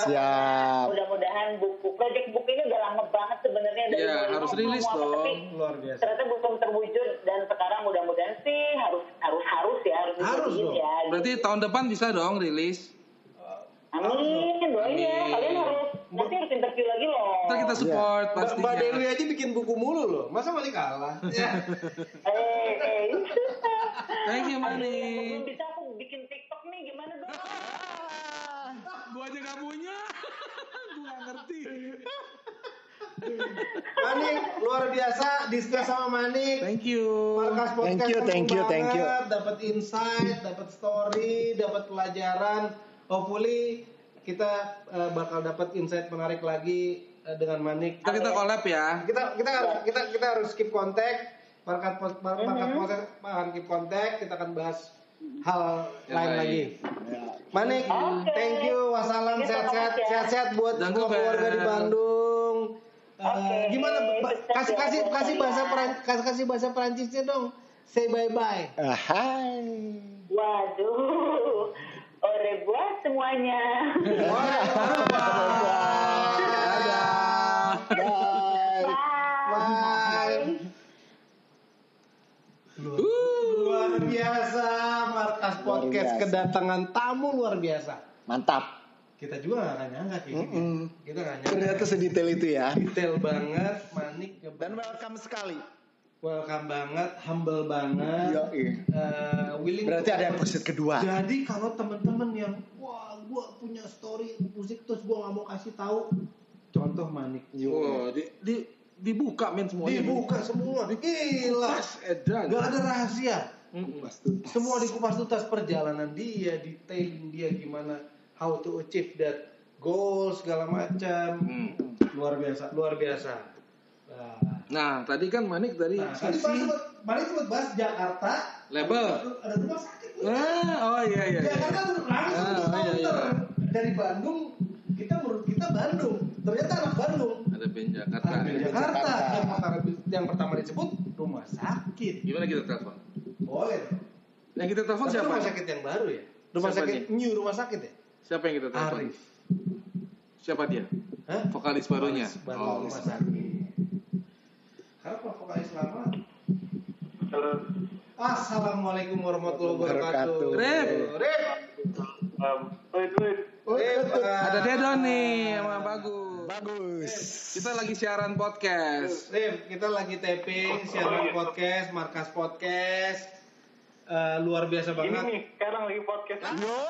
S3: Siap.
S4: mudah-mudahan buku project buku ini udah lama banget sebenarnya dari
S2: Iya,
S4: 2020
S2: harus rilis
S4: apa,
S2: dong.
S4: tapi
S1: Luar biasa.
S4: ternyata belum terwujud dan sekarang mudah-mudahan sih harus harus harus ya harus
S1: Harus dong.
S4: ya
S2: Berarti tahun depan bisa dong rilis.
S4: Amin doain ya kalian harus nanti harus interview lagi loh
S2: Ntar kita support
S1: Mbak,
S2: pastinya.
S1: Mbak Dewi aja bikin buku mulu loh. Masa Manik kalah? ya.
S4: eh eh
S2: Thank you, Manik.
S4: belum bisa aku bikin TikTok nih gimana dong
S2: Gua aja gak punya. Gua gak ngerti.
S1: Manik luar biasa discuss sama Manik.
S2: Thank you.
S1: Markas podcast
S3: Thank you, thank you, thank you.
S1: Dapat insight, dapat story, dapat pelajaran. Hopefully kita eh, bakal dapat insight menarik lagi eh, dengan Manik.
S2: Kita kita collab ya.
S1: Kita kita harus kita kita harus keep kontak. Markas pod- mar- markas
S3: Mm-hmm.
S1: akan keep kontak. Kita akan bahas hal
S2: Yang
S1: lain
S2: lain.
S1: lagi. Manik,
S4: Oke.
S1: thank you. Wassalam, sehat-sehat,
S4: ya.
S1: sehat-sehat buat
S2: Jangan
S1: semua keluarga di Bandung. Eh,
S4: Oke,
S1: gimana? Ba-
S4: sukses
S1: kasih
S4: ya
S1: kasih kasih bahasa
S4: kalian.
S1: Peran- kasih kasih bahasa Perancisnya dong. Say bye bye.
S3: Ah, Hai.
S4: waduh au revoir semuanya
S2: Dadah.
S3: Bye.
S1: Bye. Luar biasa, Markas Podcast
S3: biasa.
S1: kedatangan tamu luar biasa.
S3: Mantap.
S1: Kita juga gak akan nyangka kayak gini.
S3: Mm-mm.
S1: Kita gak nyangka.
S3: Ternyata sedetail itu ya.
S1: detail banget, manik
S3: Dan welcome sekali.
S1: Welcome banget, humble banget.
S3: Yo,
S1: eh, willing
S3: Berarti
S1: to-
S3: ada episode kedua.
S1: Jadi kalau teman-teman yang wah gua punya story musik terus gua nggak mau kasih tahu, contoh manik.
S2: Oh, di, di, dibuka men semuanya.
S1: Dibuka semua, gila.
S2: Edan.
S1: Gak ada rahasia.
S2: Mm-mm.
S1: Semua dikupas tuntas perjalanan dia, detailing dia gimana, how to achieve that goal segala macam.
S2: Hmm.
S1: Luar biasa, luar biasa. Nah,
S2: Nah, tadi kan Manik dari
S1: nah tadi
S2: sisi
S1: bahas, manik sempat bahas Jakarta.
S2: label.
S1: Ada rumah sakit. nih.
S2: Ah, oh iya iya. iya.
S1: Jakarta langsung
S2: Ah,
S1: tuh
S2: iya, iya.
S1: counter. dari Bandung kita menurut kita Bandung ternyata anak Bandung
S2: Ada band Jakarta.
S1: anak
S2: nih.
S1: Jakarta,
S3: Jakarta.
S1: Yang, pertama, yang pertama disebut rumah sakit
S2: Gimana kita telepon?
S1: boleh
S2: Yang kita telepon siapa?
S1: rumah sakit yang baru ya rumah
S2: Siapa
S1: sakit
S2: nih?
S1: new rumah sakit ya
S2: Siapa yang kita telepon?
S1: Arif
S2: Siapa dia?
S1: Hah?
S2: Vokalis barunya.
S1: baru
S2: Oh.
S1: rumah sakit Kenapa vokalis lama Assalamualaikum warahmatullahi wabarakatuh.
S3: Wabarakatuh.
S2: Rep.
S1: Rep. Rep.
S2: Ada Dedon nih sama Bagus.
S3: Bagus.
S2: Kita lagi siaran podcast.
S1: Rip, kita lagi taping siaran podcast, markas podcast. Eh, luar biasa banget.
S4: sekarang lagi podcast
S3: Yo,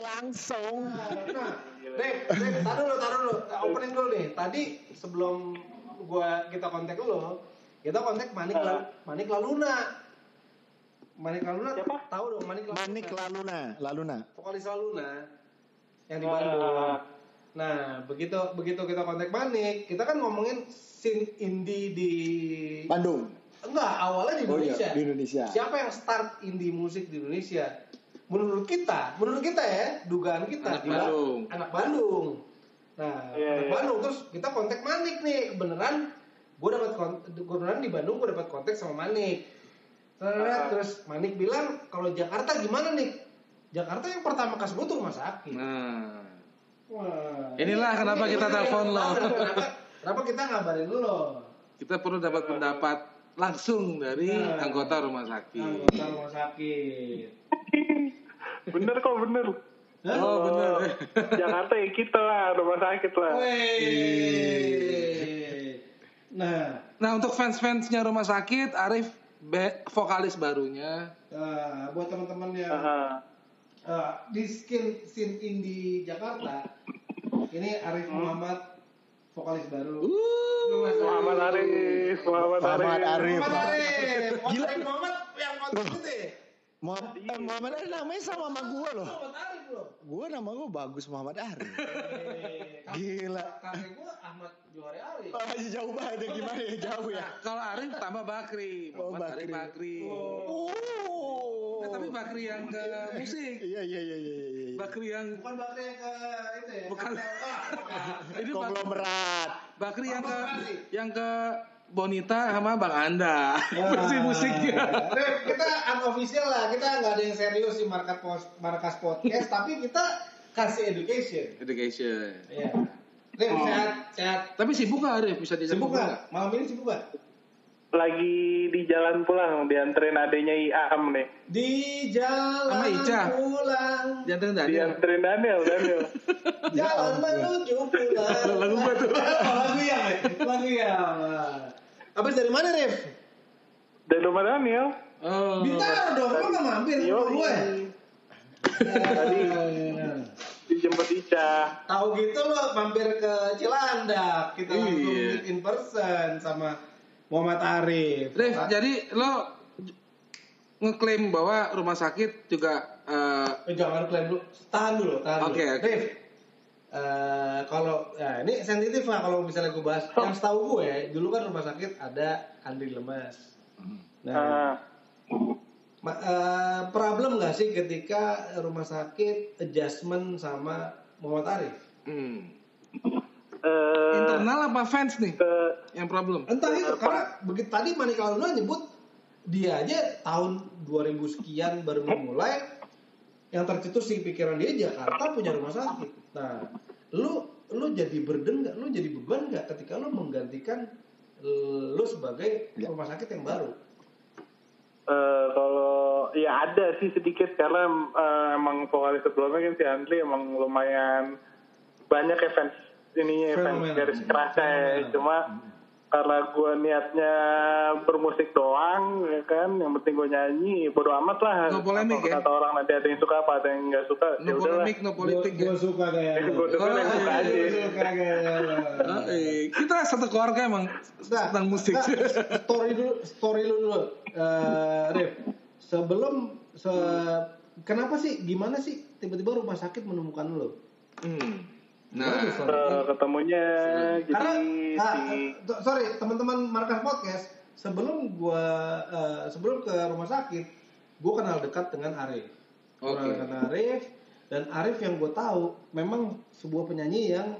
S3: langsung.
S1: Nah, Rip, Rip, taruh dulu, taruh dulu. Opening dulu nih. Tadi sebelum gua kita kontak lo, kita kontak Manik La- Manik Laluna. Manik Laluna
S4: Siapa?
S1: tahu dong Manik Laluna.
S3: Manik Laluna, Laluna.
S1: vokalis Laluna yang di Bandung. Nah, begitu begitu kita kontak Manik, kita kan ngomongin scene indie di
S3: Bandung.
S1: enggak awalnya di
S3: Oh iya,
S1: Indonesia.
S3: di Indonesia.
S1: Siapa yang start indie musik di Indonesia? Menurut kita, menurut kita ya, dugaan kita
S2: Anak Bandung.
S1: Anak Bandung. Nah, anak
S4: iya.
S1: Bandung terus kita kontak Manik nih, kebenaran gue dapat kontak, kebenaran di Bandung gue dapat kontak sama Manik. Terus, terus Manik bilang kalau Jakarta gimana nih? Jakarta yang pertama kasih gue tuh rumah sakit.
S2: Nah,
S1: Wah.
S2: Inilah kenapa kita telepon lo.
S1: Kenapa, kenapa kita ngabarin lo?
S2: Kita perlu dapat pendapat langsung dari
S1: Nah.
S2: anggota rumah sakit.
S1: Anggota rumah sakit.
S5: Bener kok bener.
S1: Hah?
S2: Oh bener.
S5: Jakarta ya kita lah, rumah sakit lah.
S1: Wih. Nah,
S2: Nah untuk fans-fansnya rumah sakit, Arif be- vokalis barunya.
S1: nah, buat teman-teman yang
S5: Ah,
S1: eh, di skin scene indie Jakarta, ini Arif Muhammad vokalis baru. Rumah sakit.
S5: Muhammad Arif, Muhammad
S3: Muhammad
S5: Arif.
S3: Arif.
S1: Muhammad Arif.
S3: Gila.
S1: Arif Muhammad yang kontrak itu ya?
S3: Muhammad, eh, Muhammad Arif namanya sama sama gue loh.
S1: Muhammad Arif loh.
S3: Gue nama gue bagus Muhammad Arif.
S1: Eh,
S3: Gila.
S1: Kakek gua Ahmad Johari Arif.
S3: Oh, jauh banget ya gimana ya jauh ya.
S2: Kalau Arif tambah Bakri,
S3: Oh,
S2: Muhammad Arif
S3: Bakri.
S2: Bakri.
S3: Oh.
S2: Eh, tapi Bakri yang ke musik,
S3: Iya iya iya iya iya.
S2: Bakri yang
S1: Bukan Bakri yang ke itu ya?
S2: Bukan.
S1: Ah,
S2: ini
S3: Konglomerat.
S2: Bakri yang ke
S1: Muhammad
S2: yang ke Bonita sama Bang Anda. Versi musiknya.
S1: Rip, kita unofficial lah, kita nggak ada yang serius di markas pos- markas podcast, tapi kita kasih education.
S2: Education.
S1: Iya. Rip, sehat, sehat.
S2: Tapi sibuk gak Arif? Bisa diajak
S1: Sibuk nggak? Malam ini sibuk nggak?
S5: Lagi di jalan pulang, dianterin adenya Iam nih.
S1: Di jalan
S2: Sama Ica.
S1: pulang,
S2: Jangan tadi.
S5: Dianterin Daniel, Daniel.
S1: jalan menuju pulang.
S2: Lagu gua tuh.
S1: Lagu yang, ya? lagu yang. Abis dari mana, Rif?
S5: Dan rumah Daniel.
S2: Oh.
S1: Bintaro dong, lo nggak mampir ke gue.
S5: Tadi dijemput Ica.
S1: Tahu gitu lo mampir ke Cilandak, kita langsung
S2: Iya.
S1: meet in person sama Muhammad Arif.
S2: Rif,
S1: Ah,
S2: jadi lo ngeklaim bahwa rumah sakit juga eh,
S1: eh, jangan klaim dulu, tahan dulu, tahan dulu.
S2: Oke, oke.
S1: Rif, eh, kalau ya ini sensitif lah kalau misalnya gue bahas. Yang setahu gue, dulu kan rumah sakit ada Andri Lemas. Nah,
S5: Ah,
S1: ma- eh, problem nggak sih ketika rumah sakit adjustment sama Muhammad Arif?
S2: hmm,
S5: eh,
S2: internal apa fans nih
S5: ke
S2: yang problem?
S1: Entah itu karena begitu tadi Manika Luna nyebut dia aja tahun 2000 sekian baru memulai yang tercetus di pikiran dia Jakarta punya rumah sakit. Nah, lu lu jadi burden nggak? Lu jadi beban nggak ketika lu menggantikan eh, lu sebagai
S3: Ya.
S1: rumah sakit yang baru?
S5: Eh, kalau ya ada sih sedikit karena eh, emang vokalis sebelumnya kan si Andri emang lumayan banyak event ininya event
S1: Fenomenal.
S5: garis kerasnya ya. Cuma karena gue niatnya bermusik doang ya kan yang penting gue nyanyi bodo amat lah
S2: No polemik, ya?
S5: kata orang nanti ada yang suka apa ada yang nggak suka ya
S2: No
S5: udahlah
S2: polemik, no politik.
S1: Gue
S2: ya.
S1: suka kayak
S5: gue suka yang suka
S2: Oh,
S5: aja
S1: suka kayak
S2: Oh, eh, kita satu keluarga emang
S1: Nah,
S2: tentang musik.
S1: nah, story dulu, story lu dulu, Eh, Rif. Sebelum, se kenapa sih, gimana sih tiba-tiba rumah sakit menemukan lu?
S2: Hmm. Nah?
S5: Eh, ketemunya jadi
S1: Karena, ah,
S5: si
S1: eh, sorry teman-teman markas podcast, sebelum gua, eh, sebelum ke rumah sakit, gua kenal dekat dengan Arif.
S2: Oke.
S1: Kenal dengan Arif dan Arif yang gue tahu memang sebuah penyanyi yang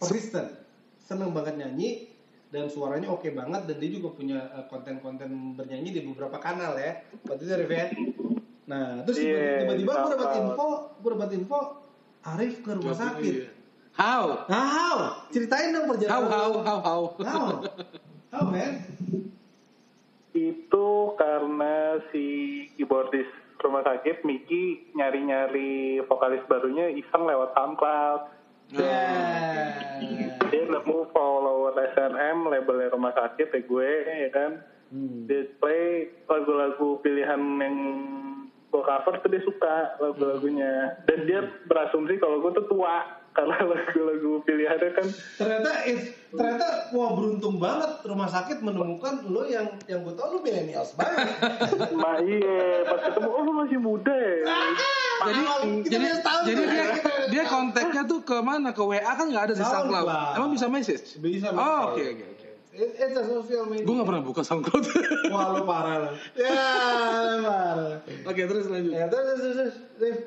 S1: persisten, seneng banget nyanyi dan suaranya oke banget dan dia juga punya eh, konten-konten bernyanyi di beberapa kanal ya. Waktu itu Arif ya. Nah, terus
S5: Iya,
S1: tiba-tiba gue dapat info, gue dapat info Arif ke rumah sakit.
S2: How?
S1: Nah, how? Ceritain dong
S2: How,
S1: perjalanan.
S2: how,
S1: lu.
S2: how, how?
S1: How? How, man?
S5: itu karena si keyboardis rumah sakit Miki nyari-nyari vokalis barunya iseng lewat SoundCloud.
S1: Yeah.
S5: Dia nemu follower SNM labelnya rumah sakit ya gue ya kan.
S1: Hmm.
S5: Dia play lagu-lagu pilihan yang gue cover tuh dia suka lagu-lagunya. Dan dia berasumsi kalau gue tuh tua karena lagu-lagu pilihannya kan
S1: ternyata it- ternyata wah beruntung banget rumah sakit menemukan lo yang yang gue tau lo milenials banget
S5: Ma iya, pas ketemu, oh masih muda ya.
S2: Jadi,
S1: Kita
S2: jadi, jadi
S1: kan?
S2: dia,
S1: beda
S2: dia kontaknya tuh ke mana? Ke WA kan nggak ada di
S1: SoundCloud.
S2: Emang bisa message?
S1: bisa
S2: Oh,
S1: message.
S2: oke, oke, oke.
S1: It- it's a social media
S2: Gue nggak pernah buka SoundCloud.
S1: wah lo parah lo ya parah
S2: oke, terus lanjut.
S1: ya terus terus terus Rif.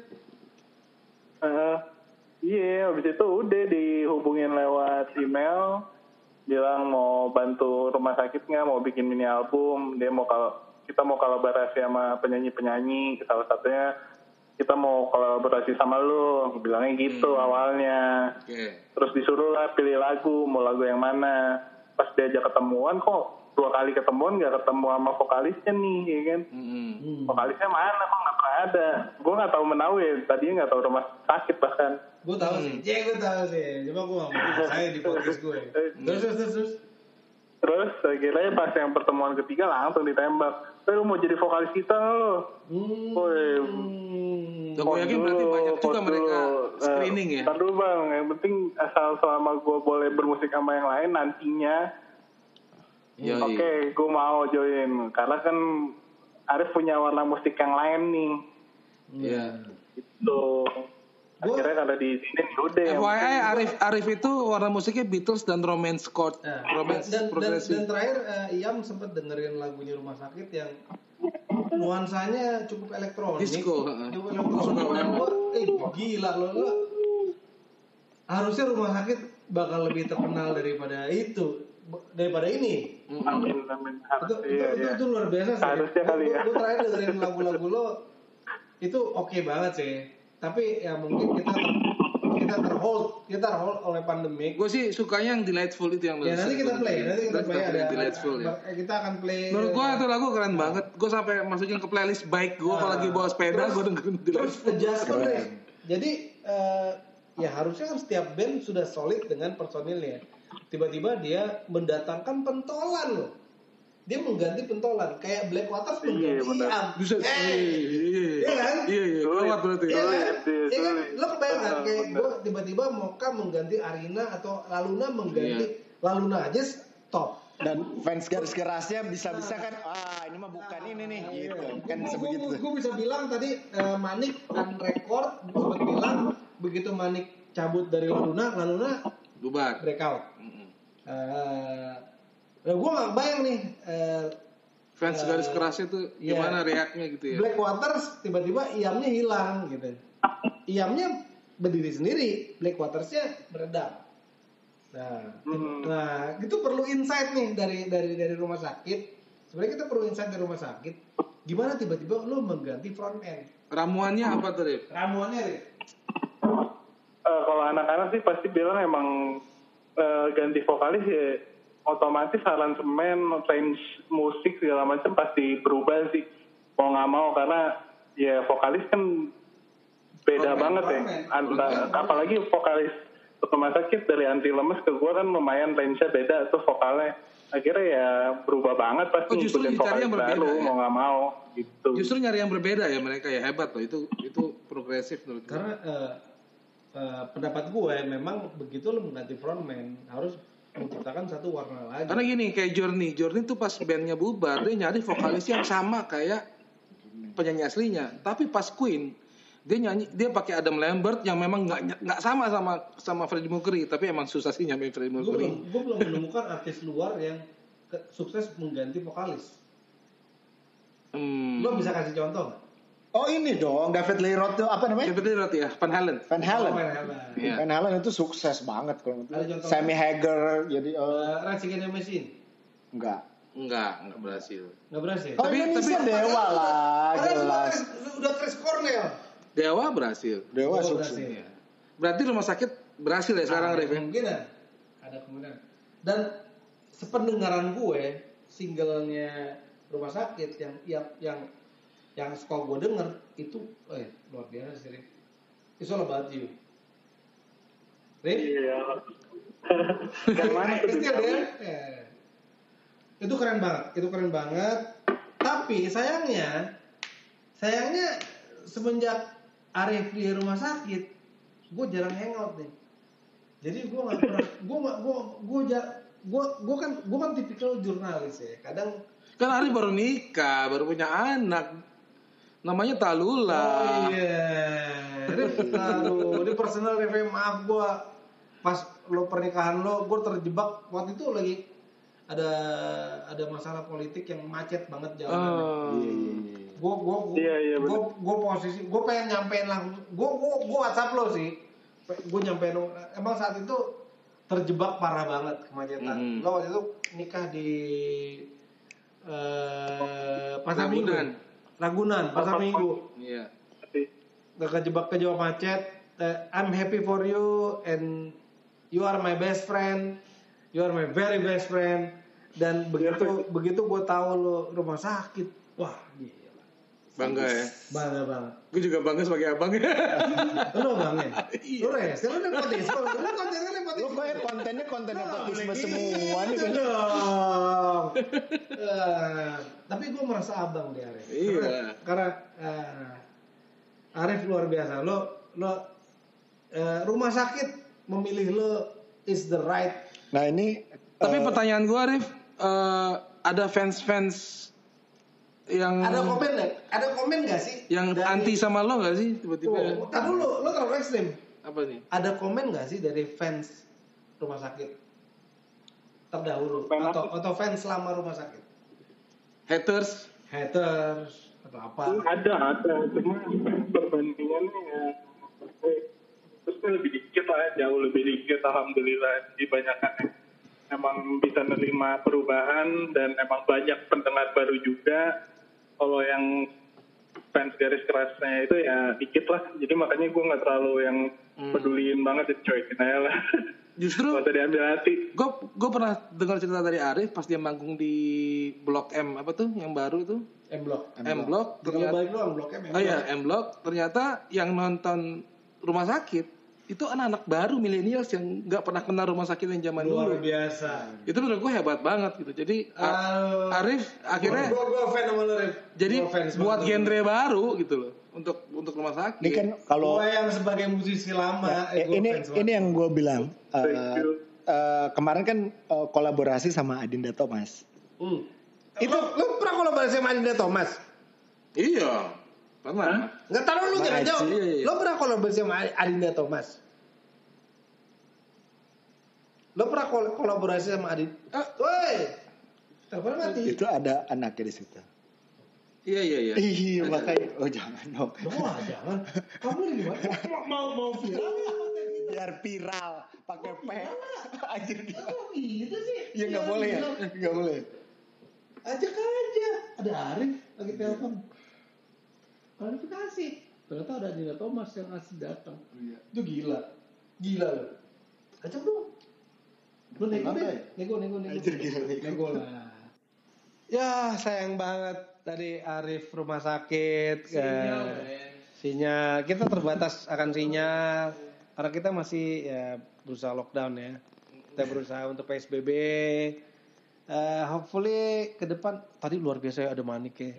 S5: Iya, habis itu udah dihubungin lewat email, bilang mau bantu rumah sakit nggak, mau bikin mini album, dia mau kalau kita mau kolaborasi sama penyanyi-penyanyi, salah satunya. Kita mau kolaborasi sama lu. Bilangnya gitu awalnya.
S2: Oke.
S5: terus disuruh lah pilih lagu mau lagu yang mana. Pas diajak ketemuan kok dua kali ketemuan nggak ketemu sama vokalisnya nih ya kan?
S2: Mm-mm.
S5: vokalisnya mana kok pernah ada gue nggak tahu menawi tadinya nggak tahu rumah sakit bahkan
S1: Gue tahu sih, ya gue tahu sih. Cuma gue gak mau saya di podcast gue. Terus terus terus. terus.
S5: terus akhirnya pas yang pertemuan ketiga langsung ditembak eh lu mau jadi vokalis kita nggak lo
S1: Hmm.
S5: Woi,
S2: Dan gue yakin berarti banyak
S5: dulu,
S2: juga
S5: pause
S2: mereka
S5: dulu. Eh,
S2: screening ya.
S5: ntar dulu bang, yang penting asal selama gue boleh bermusik sama yang lain nantinya,
S2: Yoi.
S5: oke, gue mau join. Karena kan Arif punya warna musik yang lain nih,
S2: Iya.
S5: gitu. Akhirnya kalau di sini ya udah.
S2: FYI Arif Arif itu warna musiknya Beatles dan romance chord,
S1: Nah,
S2: romance
S1: dan, dan, dan terakhir eh, Iam sempat dengerin lagunya Rumah Sakit yang nuansanya cukup elektronik.
S2: Disco.
S1: Cukup elektronik. eh gila lo, lo. Harusnya Rumah Sakit bakal lebih terkenal daripada itu, daripada ini.
S5: Amin, amin. Harus,
S1: Itu, itu,
S5: iya,
S1: itu,
S5: iya.
S1: itu luar biasa sih.
S5: Harusnya kali ya.
S1: terakhir dengerin lagu-lagu lo itu oke banget sih. Tapi ya mungkin kita ter- kita terhold, kita terhold oleh pandemik.
S2: Gue sih sukanya yang delightful itu yang
S1: Ya nanti kita play, nanti kita play ada,
S2: delightful ya.
S1: kita akan play.
S2: Menurut gue itu lagu keren banget. Gue sampai masukin ke playlist bike gue kalau lagi bawa sepeda gue dengerin
S1: terus
S2: delightful.
S1: adjustment deh. Jadi eh, ya harusnya kan setiap band sudah solid dengan personilnya. Tiba-tiba dia mendatangkan pentolan loh. Dia mengganti pentolan kayak Black Waters
S5: Iya,
S1: mengganti
S5: benar.
S1: Iam.
S2: Bisa.
S1: Eh,
S2: Iya
S1: Iya kan?
S2: Iya iya. Lewat berarti.
S1: Iya kan? Iya kan? Lo kebayang kan? Kayak gue tiba-tiba Moka mengganti Arina atau Laluna mengganti Laluna aja stop.
S3: Dan fans garis kerasnya bisa-bisa kan, ah ini mah bukan ini nih, gitu. Kan sebegitu.
S1: Gue bisa bilang tadi eh, Manik on record sempat bilang begitu Manik cabut dari Laluna, Laluna
S2: Bubar.
S1: breakout.
S2: Mm-mm.
S1: Eh, nah gue nggak bayang nih eh,
S2: Fans
S1: Eh,
S2: garis kerasnya tuh
S1: iya.
S2: gimana reaknya gitu ya.
S1: Black Waters tiba-tiba iamnya hilang gitu. Iamnya berdiri sendiri, Black Watersnya beredam. Nah,
S5: Hmm.
S1: nah itu perlu insight nih dari dari dari rumah sakit. Sebenarnya kita perlu insight dari rumah sakit. Gimana tiba-tiba lo mengganti front end?
S2: Ramuannya apa tuh, Rip?
S1: Ramuannya.
S5: Eh, kalau anak-anak sih pasti bilang emang eh, ganti vokalis ya otomatis aransemen, range musik segala macam pasti berubah sih mau nggak mau karena ya vokalis kan beda
S1: Frontman,
S5: banget ya. Antara, apalagi vokalis rumah sakit dari anti lemes ke gua kan lumayan range-nya beda tuh vokalnya. Akhirnya ya berubah banget pasti
S2: Oh, justru
S5: vokalis
S2: yang berbeda
S5: baru
S2: ya?
S5: mau nggak mau gitu.
S2: Justru nyari yang berbeda ya mereka ya hebat loh itu itu progresif menurut gue.
S1: Karena eh, pendapat gue memang begitu lo mengganti frontman harus menciptakan satu warna lagi.
S2: Karena gini kayak Journey, Journey tuh pas bandnya bubar dia nyari vokalis yang sama kayak penyanyi aslinya. Tapi pas Queen dia nyanyi dia pakai Adam Lambert yang memang nggak nggak sama sama sama Freddie Mercury tapi emang susah sih nyamain Freddie
S1: gue
S2: Mercury.
S1: belum, gue belum menemukan artis luar yang ke- sukses mengganti vokalis.
S2: Hmm.
S1: Lo bisa kasih contoh nggak?
S3: Oh ini dong, David Lee Roth tuh apa namanya?
S2: David Lee Roth ya, Van Halen.
S3: Van Halen.
S1: Oh, Van Halen.
S2: Iya.
S3: Van Halen itu sukses banget kalau itu.
S1: Ada contoh
S3: Sammy Hagar jadi eh,
S1: Uh, Rage Against the Machine
S3: enggak.
S2: Enggak, enggak berhasil.
S1: nggak berhasil.
S3: Kalau
S2: Tapi-
S3: Indonesia
S2: tapi-
S3: Dewa lah,
S1: Padahal
S3: jelas.
S1: Chris- udah Chris Cornell.
S2: Dewa berhasil.
S3: Dewa
S1: Oh,
S3: sukses.
S1: berhasil.
S2: Iya. Berarti rumah sakit berhasil ya sekarang, Rif? ya?
S1: kemungkinan ada kemungkinan dan sependengaran gue singlenya rumah sakit yang yang yang yang suka gue denger itu eh luar biasa sih Rif. It's all about you Rif
S5: Iya. Yang mana
S1: there. Eh. itu keren banget itu keren banget tapi sayangnya sayangnya semenjak Arif di rumah sakit gue jarang hangout nih jadi gue nggak pernah gue nggak gue gue gue gue kan gue kan tipikal jurnalis ya kadang
S2: Kan Ari baru nikah, baru punya anak. Namanya Talula.
S1: oh iya. Ini aduh ini personal review maaf gue pas lo pernikahan lo gue terjebak. Waktu itu lagi ada ada masalah politik yang macet banget jalan
S2: Oh.
S1: gue gue
S5: Iya, iya,
S1: gue gue posisi gue pengen nyampein langsung gue gue gue WhatsApp lo sih. Gue nyampein lo emang saat itu terjebak parah banget kemacetan.
S2: Mhm.
S1: lo waktu itu nikah di eh pasar
S2: Ragunan.
S1: pasar
S5: Pasar
S1: minggu
S2: Iya.
S1: nggak kejebak kejebak macet. Uh, I'm happy for you and you are my best friend. You are my very best friend. Dan begitu begitu gue tahu lo rumah sakit, wah gila,
S2: Bangga ya.
S1: bangga banget.
S2: Gue juga bangga sebagai abang ya.
S1: Lo bang ya? Lo res, lo nepotisme, lo kontennya
S3: Lu
S1: nepotisme.
S3: kayak kontennya konten nepotisme semua nih.
S1: gitu dong. Eh, tapi gue merasa abang di Arif.
S2: Iya.
S1: Karena, eh, Arif luar biasa. Lo lo eh, rumah sakit memilih lo is the right.
S3: Nah ini
S2: Tapi pertanyaan gue Arif, eh, ada fans-fans yang
S1: Ada komen nggak? Ada komen nggak sih?
S2: yang
S1: dari-
S2: anti sama lo gak sih tiba-tiba?
S1: Oh, tar dulu, lo terlalu ekstrim.
S2: Apa nih?
S1: Ada komen nggak sih dari fans rumah sakit terdahulu
S5: Fans
S1: atau atau fans selama rumah sakit?
S2: Haters?
S1: Haters atau apa?
S5: ada ada cuma perbandingannya ya eh, terus lebih dikit lah ya, jauh lebih dikit alhamdulillah di banyakan yang emang bisa nerima perubahan dan emang banyak pendengar baru juga kalau yang fans garis kerasnya itu ya dikit lah. Jadi makanya gue nggak terlalu yang peduliin banget ya cuekin aja lah.
S2: Justru
S5: Gak diambil hati.
S2: gue gue pernah dengar cerita dari Arif pas dia manggung di Blok M apa tuh yang baru tuh?
S1: M Block.
S2: M Block
S1: Kalau
S2: ternyata
S1: balik doang Blok M.
S2: oh iya M Block. Ternyata yang nonton rumah sakit itu anak-anak baru milenials yang nggak pernah kenal rumah sakit yang zaman
S1: Luar
S2: dulu
S1: biasa.
S2: itu menurut gue hebat banget gitu jadi
S1: Ah,
S2: Arif akhirnya
S1: Gua gua fan sama lu Rif.
S2: jadi
S1: Gua fans
S2: buat genre baru gitu loh untuk untuk rumah sakit
S3: ini kan kalau
S1: Gua yang sebagai musisi lama
S3: Eh,
S1: eh,
S3: ini ini yang gue bilang
S5: you.
S3: eh, kemarin kan eh, kolaborasi sama Adinda Thomas.
S1: Hmm. Itu lu pernah kolaborasi sama Adinda Thomas?
S2: iya pernah
S1: Enggak tahu lu jangan jawab.
S2: Iya, iya.
S1: Lu pernah kolaborasi sama Adinda Thomas? Lu pernah kol- kolaborasi sama Adin? Ah, woi. Telepon mati.
S3: Itu ada anaknya di situ.
S2: iya iya iya
S3: Iya makanya oh jangan dong.
S1: Wah, jangan. Kamu lagi gimana? Mau mau viral?
S3: Biar viral pakai P. Anjir gila.
S1: Kok gitu sih?
S3: Ya nggak boleh ya, nggak boleh.
S1: Ajak aja. Ada Arif lagi telepon. Klarifikasi. Ternyata ada Adinda Thomas yang asli datang. Itu gila. Gila loh. Ajak dong. Lu nego deh.
S3: ya?
S1: Nego, nego, nego.
S3: Gila, nego.
S1: Nego lah. Ya sayang banget tadi Arif rumah sakit.
S2: Sinyal,
S1: eh,
S2: men.
S1: sinyal. Kita terbatas akan sinyal. Karena kita masih ya berusaha lockdown ya. Kita berusaha untuk PSBB. Eh, hopefully ke depan tadi luar biasa ya ada manik ya.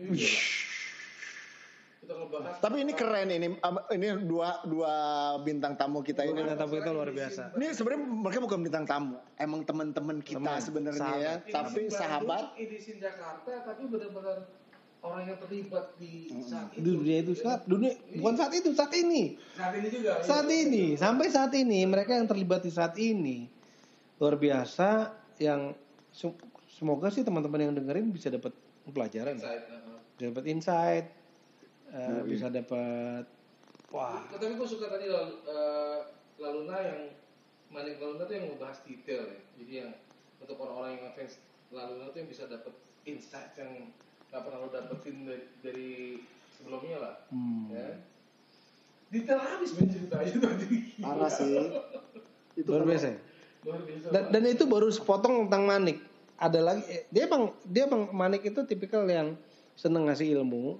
S2: Kita ngebahas
S3: Tapi ini keren ini ini dua dua bintang tamu kita ini.
S1: Ini tamu kita luar biasa.
S3: Ini sebenarnya mereka bukan bintang tamu, emang teman-teman kita sebenarnya ya, tapi sahabat.
S2: Jakarta tapi benar-benar orang yang terlibat di saat
S1: Di dunia itu. saat dunia bukan saat itu saat ini.
S2: saat ini juga
S1: Saat ini. Sampai saat ini mereka yang terlibat di saat ini. Luar biasa yang sem- semoga sih teman-teman yang dengerin bisa dapat pelajaran,
S2: Saat, uh,
S1: bisa dapat insight, eh, bisa dapat wah
S2: tapi gue suka tadi lalu, eh, Laluna yang Manik Laluna tuh yang ngebahas detail ya. Jadi yang untuk orang-orang yang fans Laluna tuh yang bisa dapet insight yang gak pernah lo dapetin dari, dari sebelumnya lah.
S1: Hmm.
S2: Ya. Detail habis main ceritanya tadi.
S3: Parah sih. Itu
S1: luar biasa. ya.
S2: Luar biasa.
S1: Dan, dan itu baru sepotong tentang Manik. Ada lagi dia bang dia bang Manik itu tipikal yang seneng ngasih ilmu,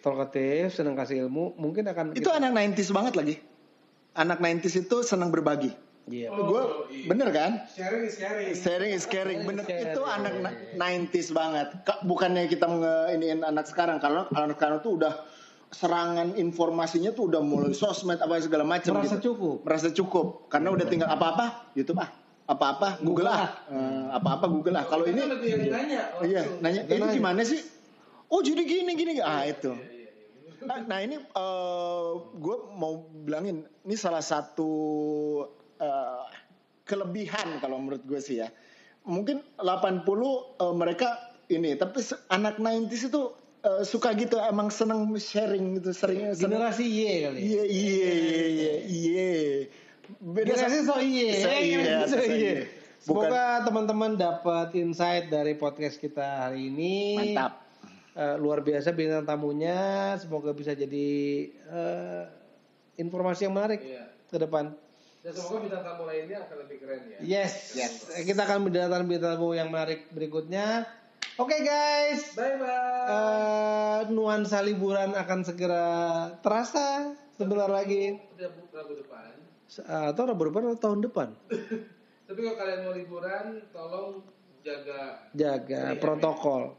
S2: Talkative.
S1: seneng kasih ilmu. Mungkin akan
S3: Itu anak 90s banget lagi. Anak 90s itu senang berbagi.
S1: Iya.
S2: Oh,
S3: Gue
S2: iya.
S3: bener kan?
S2: Sharing is caring.
S3: Sharing is caring. Bener
S1: Sharing
S3: itu anak na- 90s banget. Ka- Bukannya kita ngeiniin anak sekarang karena anak sekarang tuh udah serangan informasinya tuh udah mulai sosmed apa segala macam
S1: Merasa
S3: gitu.
S1: cukup.
S3: Merasa cukup karena udah tinggal apa-apa YouTube ah. Apa-apa Google ah. Eh, apa-apa Google ah. Kalau ini
S2: lebih nanya.
S3: Iya, nanya ini gimana sih? Oh jadi gini gini ah itu.
S2: Iya, iya, iya.
S3: Nah, nah ini gue mau bilangin ini salah satu eh, kelebihan kalau menurut gue sih ya. Mungkin 80 eh, mereka ini tapi anak 90s itu eh, suka gitu emang seneng sharing gitu sering
S1: Generasi Y kali.
S3: iya iya iya iya iya. Beda
S1: Generasi so Y.
S3: So iya,
S1: Y.
S3: iya.
S1: Semoga teman-teman dapat insight dari podcast kita hari ini.
S3: mantap.
S1: Eh, luar biasa bintang tamunya. Semoga bisa jadi eh, informasi yang menarik
S2: Iya.
S1: ke depan.
S2: Dan semoga bintang tamu lainnya akan lebih keren ya.
S1: Yes.
S3: Yes.
S1: Kita akan mendatangkan bintang tamu yang menarik berikutnya. Oke guys.
S2: Bye bye.
S1: Eh, nuansa liburan akan segera terasa sebentar lagi.
S2: Rabu depan.
S1: Se- Atau Rabu depan atau tahun depan.
S2: Tapi kalau kalian mau liburan, tolong jaga
S1: Jaga protokol.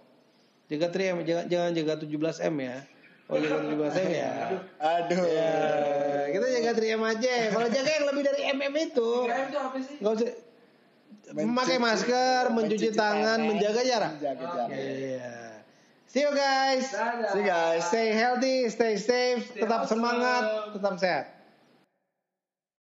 S1: Jaga 3M, jangan, jangan jaga 17M ya. Oh jaga 17M ya.
S3: Aduh.
S1: Ya, kita jaga 3M aja. Kalau jaga yang lebih dari MM itu,
S2: 3M itu apa sih?
S1: nggak usah memakai masker, mencuci tangan, menjaga jarak.
S3: Menjaga jarak.
S1: Iya. See you guys.
S2: Dadah.
S3: See you guys.
S1: Stay healthy, stay safe,
S2: Stay
S1: tetap
S2: awesome.
S1: semangat, tetap sehat.